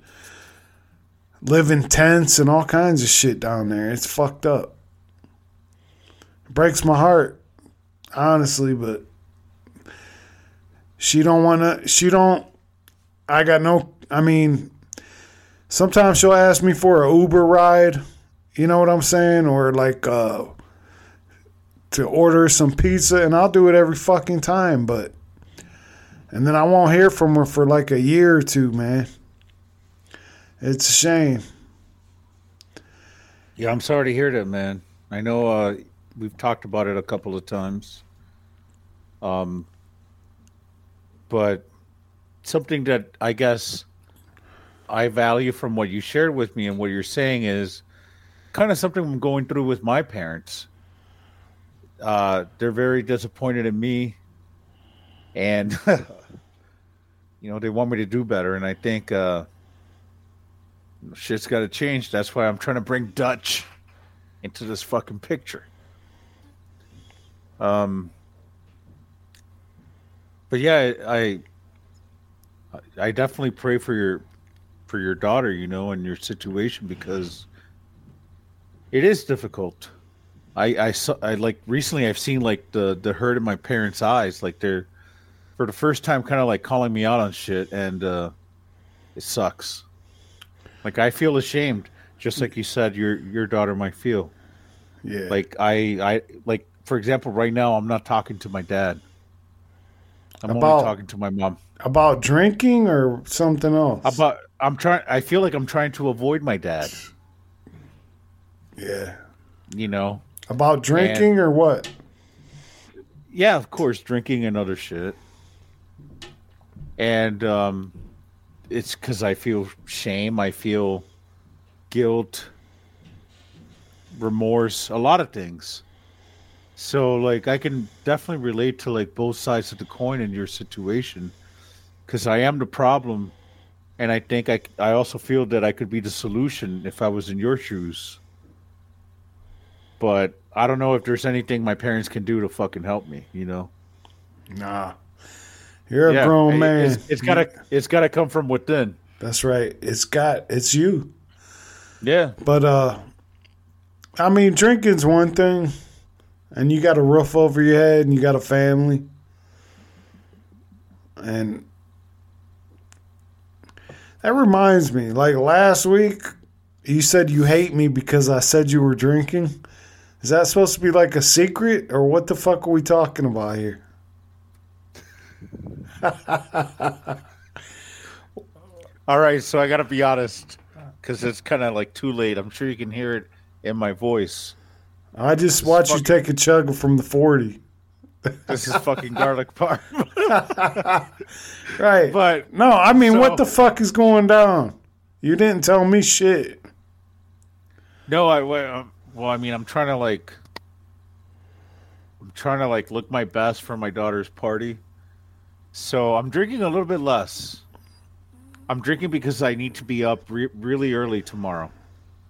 live in tents and all kinds of shit down there. It's fucked up. It breaks my heart, honestly, but she don't want to. She don't. I got no. I mean, sometimes she'll ask me for a Uber ride you know what I'm saying? Or like uh, to order some pizza, and I'll do it every fucking time. But and then I won't hear from her for like a year or two, man. It's a shame. Yeah, I'm sorry to hear that, man. I know uh, we've talked about it a couple of times. Um, but something that I guess I value from what you shared with me and what you're saying is kind of something I'm going through with my parents. Uh, they're very disappointed in me, and you know they want me to do better. And I think uh, shit's got to change. That's why I'm trying to bring Dutch into this fucking picture. Um, but yeah, I I definitely pray for your for your daughter, you know, and your situation because it is difficult. I I saw I like recently I've seen like the the hurt in my parents' eyes, like they're for the first time kind of like calling me out on shit, and uh it sucks. Like I feel ashamed, just like you said your your daughter might feel. Yeah. Like I I like for example, right now I'm not talking to my dad. I'm About- only talking to my mom. About drinking or something else? About I'm trying I feel like I'm trying to avoid my dad. Yeah. You know. About drinking or what? Yeah, of course, drinking and other shit. And um it's cuz I feel shame, I feel guilt, remorse, a lot of things. So like I can definitely relate to like both sides of the coin in your situation cuz I am the problem and I think I I also feel that I could be the solution if I was in your shoes. But I don't know if there's anything my parents can do to fucking help me, you know. Nah. You're a Yeah, grown man. It's, it's gotta it's gotta come from within. That's right. It's got it's you. Yeah. But uh I mean drinking's one thing and you got a roof over your head and you got a family. And that reminds me, like last week you said you hate me because I said you were drinking. Is that supposed to be like a secret or what the fuck are we talking about here? All right, so I got to be honest because it's kind of like too late. I'm sure you can hear it in my voice. I just watched you take a chug from the 40. This is fucking garlic parm. Right. But no, I mean, so- what the fuck is going down? You didn't tell me shit. No, I well, um, well, I mean, I'm trying to like, I'm trying to like look my best for my daughter's party. So I'm drinking a little bit less. I'm drinking because I need to be up re- really early tomorrow,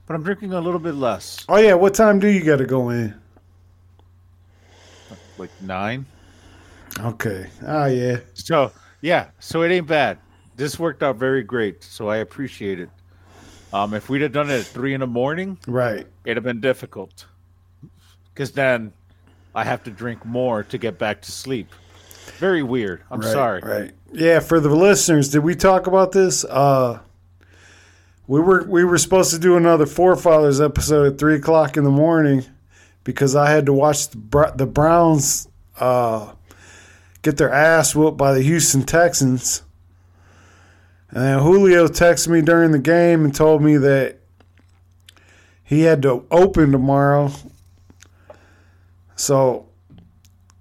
but I'm drinking a little bit less, Oh yeah, what time do you got to go in? like nine. Okay. Ah yeah. So yeah, so it ain't bad. This worked out very great, so I appreciate it. Um, if we'd have done it at three in the morning, Right. it'd have been difficult, because then I have to drink more to get back to sleep. Very weird. I'm Right, sorry. Right. Yeah, for the listeners, did we talk about this? Uh we were we were supposed to do another Forefathers episode at three o'clock in the morning because I had to watch the, the Browns uh, get their ass whooped by the Houston Texans. And then Julio texted me during the game and told me that he had to open tomorrow. So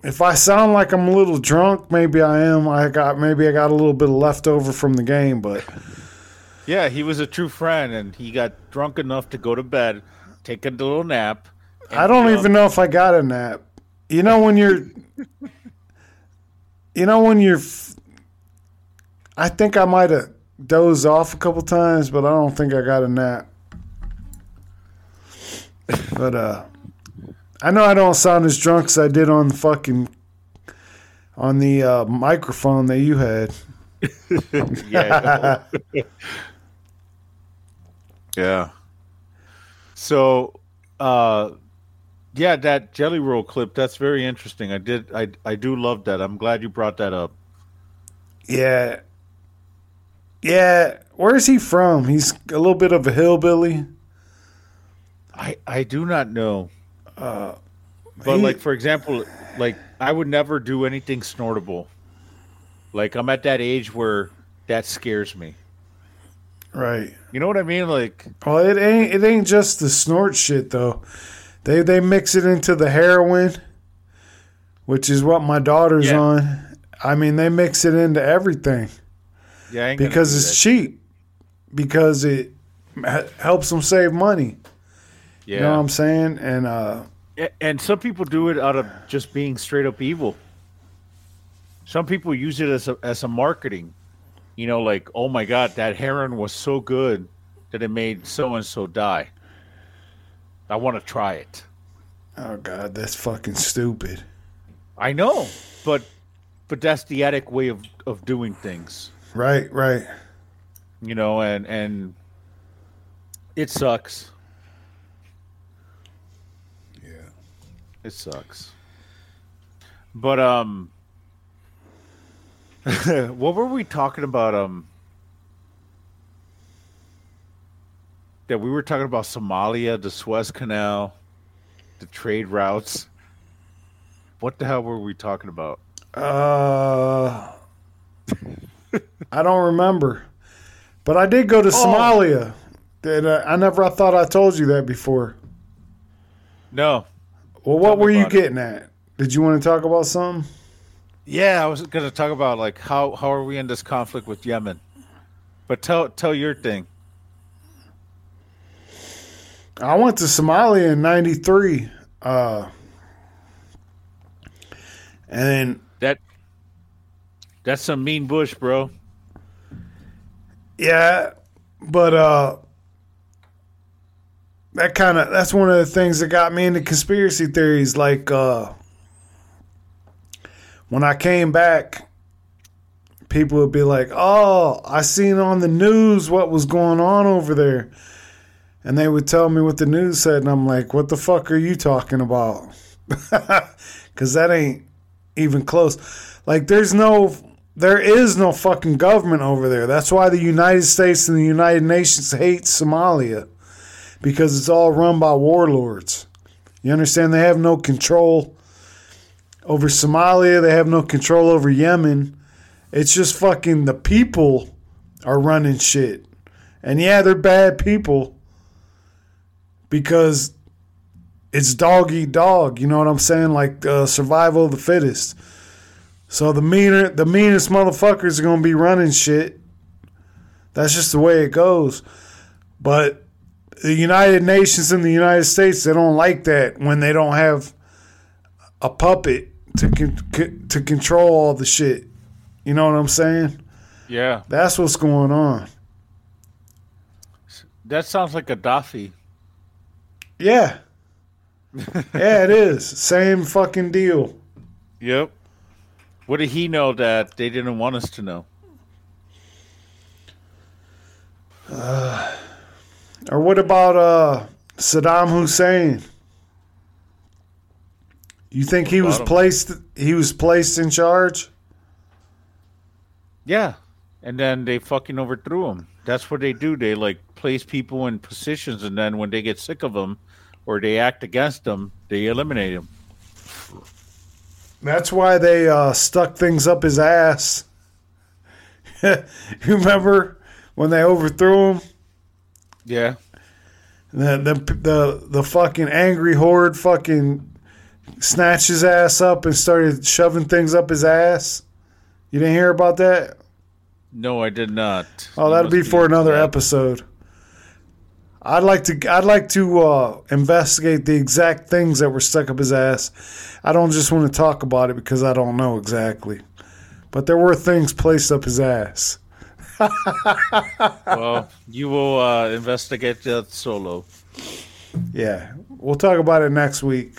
if I sound like I'm a little drunk, maybe I am. I got maybe I got a little bit of leftover from the game, but Yeah, he was a true friend, and he got drunk enough to go to bed, take a little nap. I don't be up. even know if I got a nap. You know when you're You know when you're I think I might have dozed off a couple times, but I don't think I got a nap. But uh I know I don't sound as drunk as I did on the fucking on the uh, microphone that you had. yeah. yeah. So, uh, yeah, that Jelly Roll clip, that's very interesting. I did, I, I do love that. I'm glad you brought that up. Yeah. Yeah. Where's he from? He's a little bit of a hillbilly. I, I do not know. Uh, But he- like, for example, like I would never do anything snortable. Like I'm at that age where that scares me. Right. You know what I mean? Like, Well, it ain't it ain't just the snort shit though. They they mix it into the heroin, which is what my daughter's Yeah. on. I mean, they mix it into everything yeah, because it's that. cheap. Because it helps them save money. Yeah. You know what I'm saying? And uh And some people do it out of just being straight up evil. Some people use it as a as a marketing. You know, like, oh my god, that heroin was so good that it made so and so die. I want to try it. oh god, that's fucking stupid. I know, but but that's the addict way of of doing things. Right, right. You know, and and it sucks. It sucks. But um what were we talking about um that we were talking about Somalia, the Suez Canal, the trade routes. What the hell were we talking about? Uh, I don't remember, but I did go to Somalia. Did uh, I never? I thought I told you that before. No. Well, what were you getting at? Did you want to talk about something? Yeah, I was going to talk about like how how are we in this conflict with Yemen? But tell tell your thing. I went to Somalia in '93, uh, and then That that's some mean bush, bro. Yeah, but uh that kind of that's one of the things that got me into conspiracy theories like uh when I came back people would be like, "Oh, I seen on the news what was going on over there." And they would tell me what the news said and I'm like, "What the fuck are you talking about?" Cuz that ain't even close. Like there's no there is no fucking government over there. That's why the United States and the United Nations hate Somalia because it's all run by warlords. You understand? They have no control over Somalia, they have no control over Yemen. It's just fucking the people are running shit. And yeah, they're bad people because it's dog eat dog. You know what I'm saying? Like uh, survival of the fittest. So the meaner, the meanest motherfuckers are gonna be running shit. That's just the way it goes. But the United Nations and the United States, they don't like that when they don't have a puppet to con- to control all the shit. You know what I'm saying? Yeah. That's what's going on. That sounds like Gaddafi. Yeah. yeah, it is. Same fucking deal. Yep. What did he know that they didn't want us to know? Uh, or what about uh, Saddam Hussein? You think he was him? placed? He was placed in charge. Yeah. And then they fucking overthrew him. That's what they do. They like place people in positions, and then when they get sick of them or they act against them, they eliminate them. That's why they uh, stuck things up his ass. you remember when they overthrew him? Yeah. The, the the the fucking angry horde fucking snatched his ass up and started shoving things up his ass. You didn't hear about that? No, I did not. Oh, that'll be for another episode. I'd like to I'd like to uh, investigate the exact things that were stuck up his ass. I don't just want to talk about it because I don't know exactly. But there were things placed up his ass. Well, you will uh, investigate that solo. Yeah, we'll talk about it next week.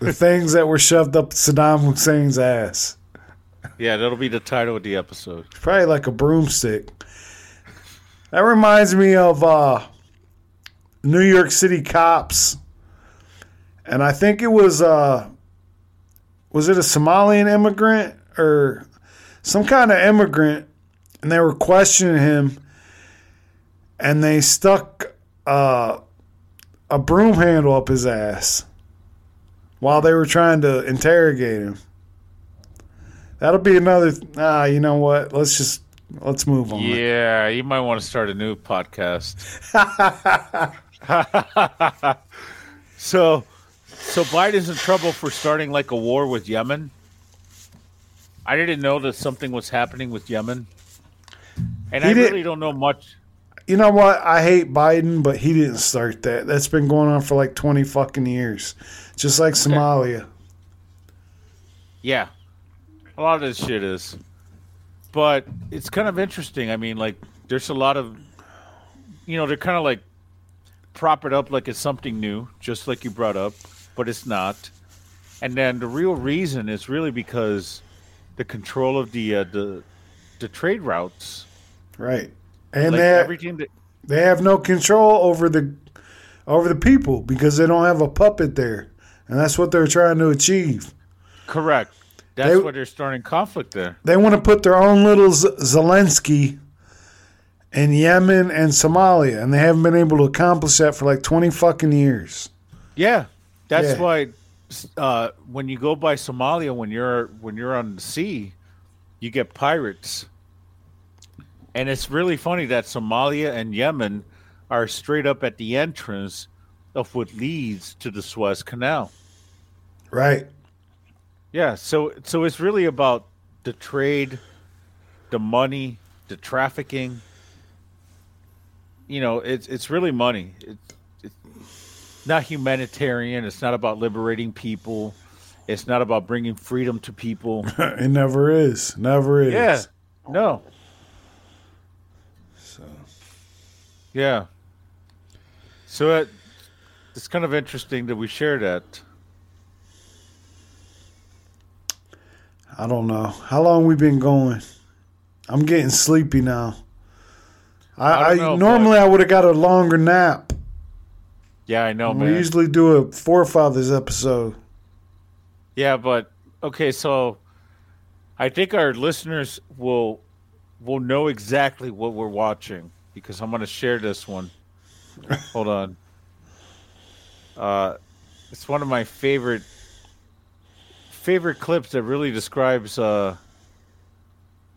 the things that were shoved up Saddam Hussein's ass. Yeah, that'll be the title of the episode. Probably like a broomstick. That reminds me of uh, New York City cops, and I think it was uh, was it a Somalian immigrant or some kind of immigrant, and they were questioning him, and they stuck uh, a broom handle up his ass while they were trying to interrogate him. That'll be another. Ah, you know what? Let's just let's move on. Yeah, you might want to start a new podcast. so, so Biden's in trouble for starting like a war with Yemen. I didn't know that something was happening with Yemen, and He I really don't know much. You know what? I hate Biden, but he didn't start that. That's been going on for like twenty fucking years, just like Somalia. Yeah, a lot of this shit is, but it's kind of interesting. I mean, like, there's a lot of, you know, they're kind of like prop it up like it's something new, just like you brought up, but it's not. And then the real reason is really because the control of the uh, the the trade routes, Right. And like they have, everything that they have no control over the over the people because they don't have a puppet there, and that's what they're trying to achieve. correct. That's They- they're starting conflict there. They want to put their own little Z- Zelensky in Yemen and Somalia, and they haven't been able to accomplish that for like twenty fucking years. Yeah, that's Yeah. why uh, when you go by Somalia, when you're when you're on the sea, you get pirates, and it's really funny that Somalia and Yemen are straight up at the entrance of what leads to the Suez Canal. Right. Yeah, so so it's really about the trade, the money, the trafficking. You know, it's it's really money. It's it's not humanitarian. It's not about liberating people. It's not about bringing freedom to people. it never is. Never is. Yeah, no. So. Yeah. So it, it's kind of interesting that we share that. I don't know. How long we've been going? I'm getting sleepy now. I, I know, normally I would have got a longer nap. Yeah, I know, we man. usually do a forefathers episode. Yeah, but okay, so I think our listeners will will know exactly what we're watching because I'm going to share this one. Hold on. Uh, it's one of my favorite favorite clips that really describes uh,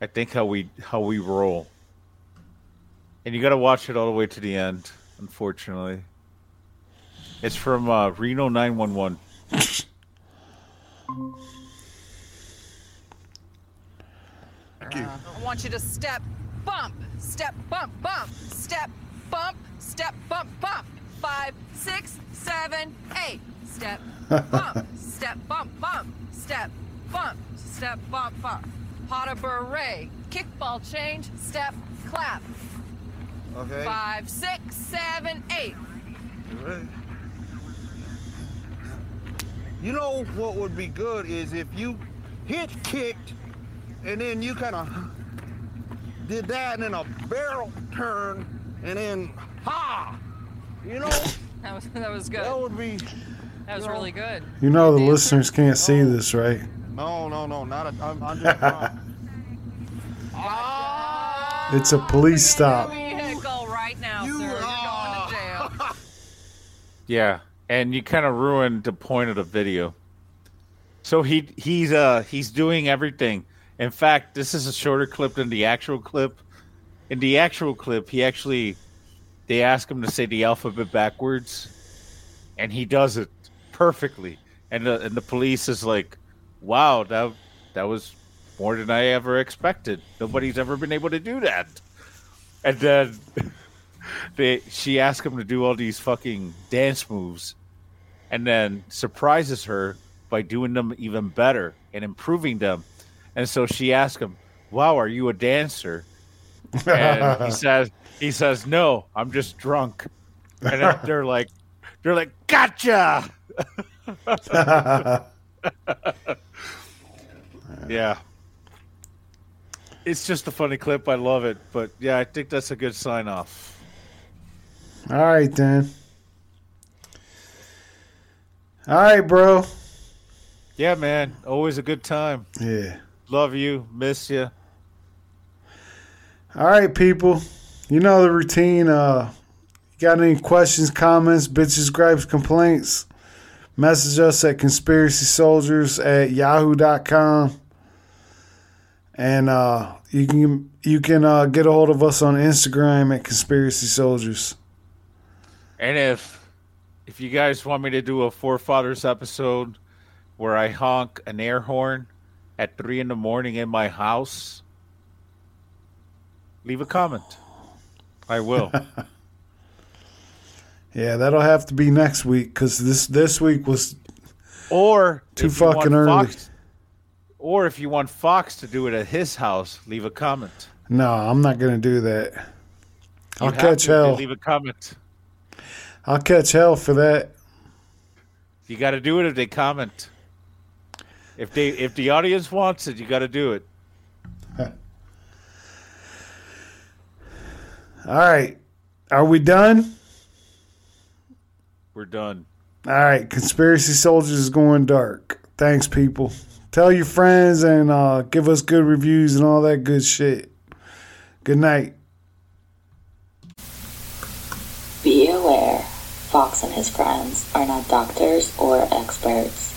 I think how we how we roll. And you got to watch it all the way to the end, unfortunately. It's from uh, Reno 911. I want you to step, bump, step, bump, bump, step, bump, step, bump, bump. Five, six, seven, eight. Step, bump, step, bump, bump, step, bump, step, bump, bump. Pas de bourrée, kickball change, step, clap. Okay. Five, six, seven, eight. You know what would be good is if you hit kicked and then you kind of did that and then a barrel turn and then ha. You know That was that was good. that would be. That was really good. You know the listeners can't see this, right? No, no, no, not a. I'm, I'm just. wrong. Ah! It's a police stop. Vehicle right now, sir. You're going to jail. Yeah, and you kind of ruined the point of the video. So he he's uh he's doing everything. In fact, this is a shorter clip than the actual clip. In the actual clip, he actually they ask him to say the alphabet backwards, and he does it perfectly. And the and the police is like, "Wow, that that was more than I ever expected. Nobody's ever been able to do that." And then they she asks him to do all these fucking dance moves and then surprises her by doing them even better and improving them. And so she asks him, "Wow, are you a dancer?" And he says, "He says no, I'm just drunk." And they're like, "They're like, gotcha." yeah, it's just a funny clip. I love it, but yeah, I think that's a good sign off. All right, then. All right, bro. Yeah, man, always a good time. Yeah. Love you, miss you. All right, people. You know the routine. Uh, got any questions, comments, bitches, gripes, complaints? Message us at conspiracy soldiers at yahoo.com. And uh, you can you can uh, get a hold of us on Instagram at conspiracy soldiers. And if if you guys want me to do a forefathers episode where I honk an air horn at three in the morning in my house, leave a comment. I will. Yeah, that'll have to be next week because this this week was or too if you want fucking early. Fox- or if you want Fox to do it at his house, leave a comment. No, I'm not gonna do that. You I'll catch to hell. Leave a comment. I'll catch hell for that. You got to do it if they comment. If they if the audience wants it, you got to do it. All right, are we done? We're done. All right, conspiracy soldiers is going dark. Thanks, people. Tell your friends and uh, give us good reviews and all that good shit. Good night. aware, Fox and his friends are not doctors or experts.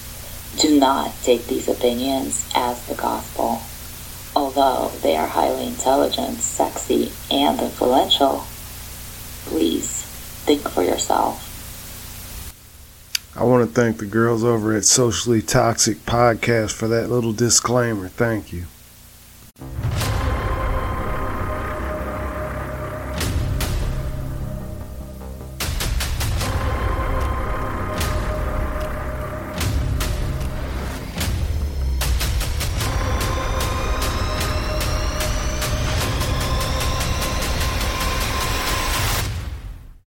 Do not take these opinions as the gospel. Although they are highly intelligent, sexy, and influential, please think for yourself. I want to thank the girls over at Socially Toxic Podcast for that little disclaimer. Thank you.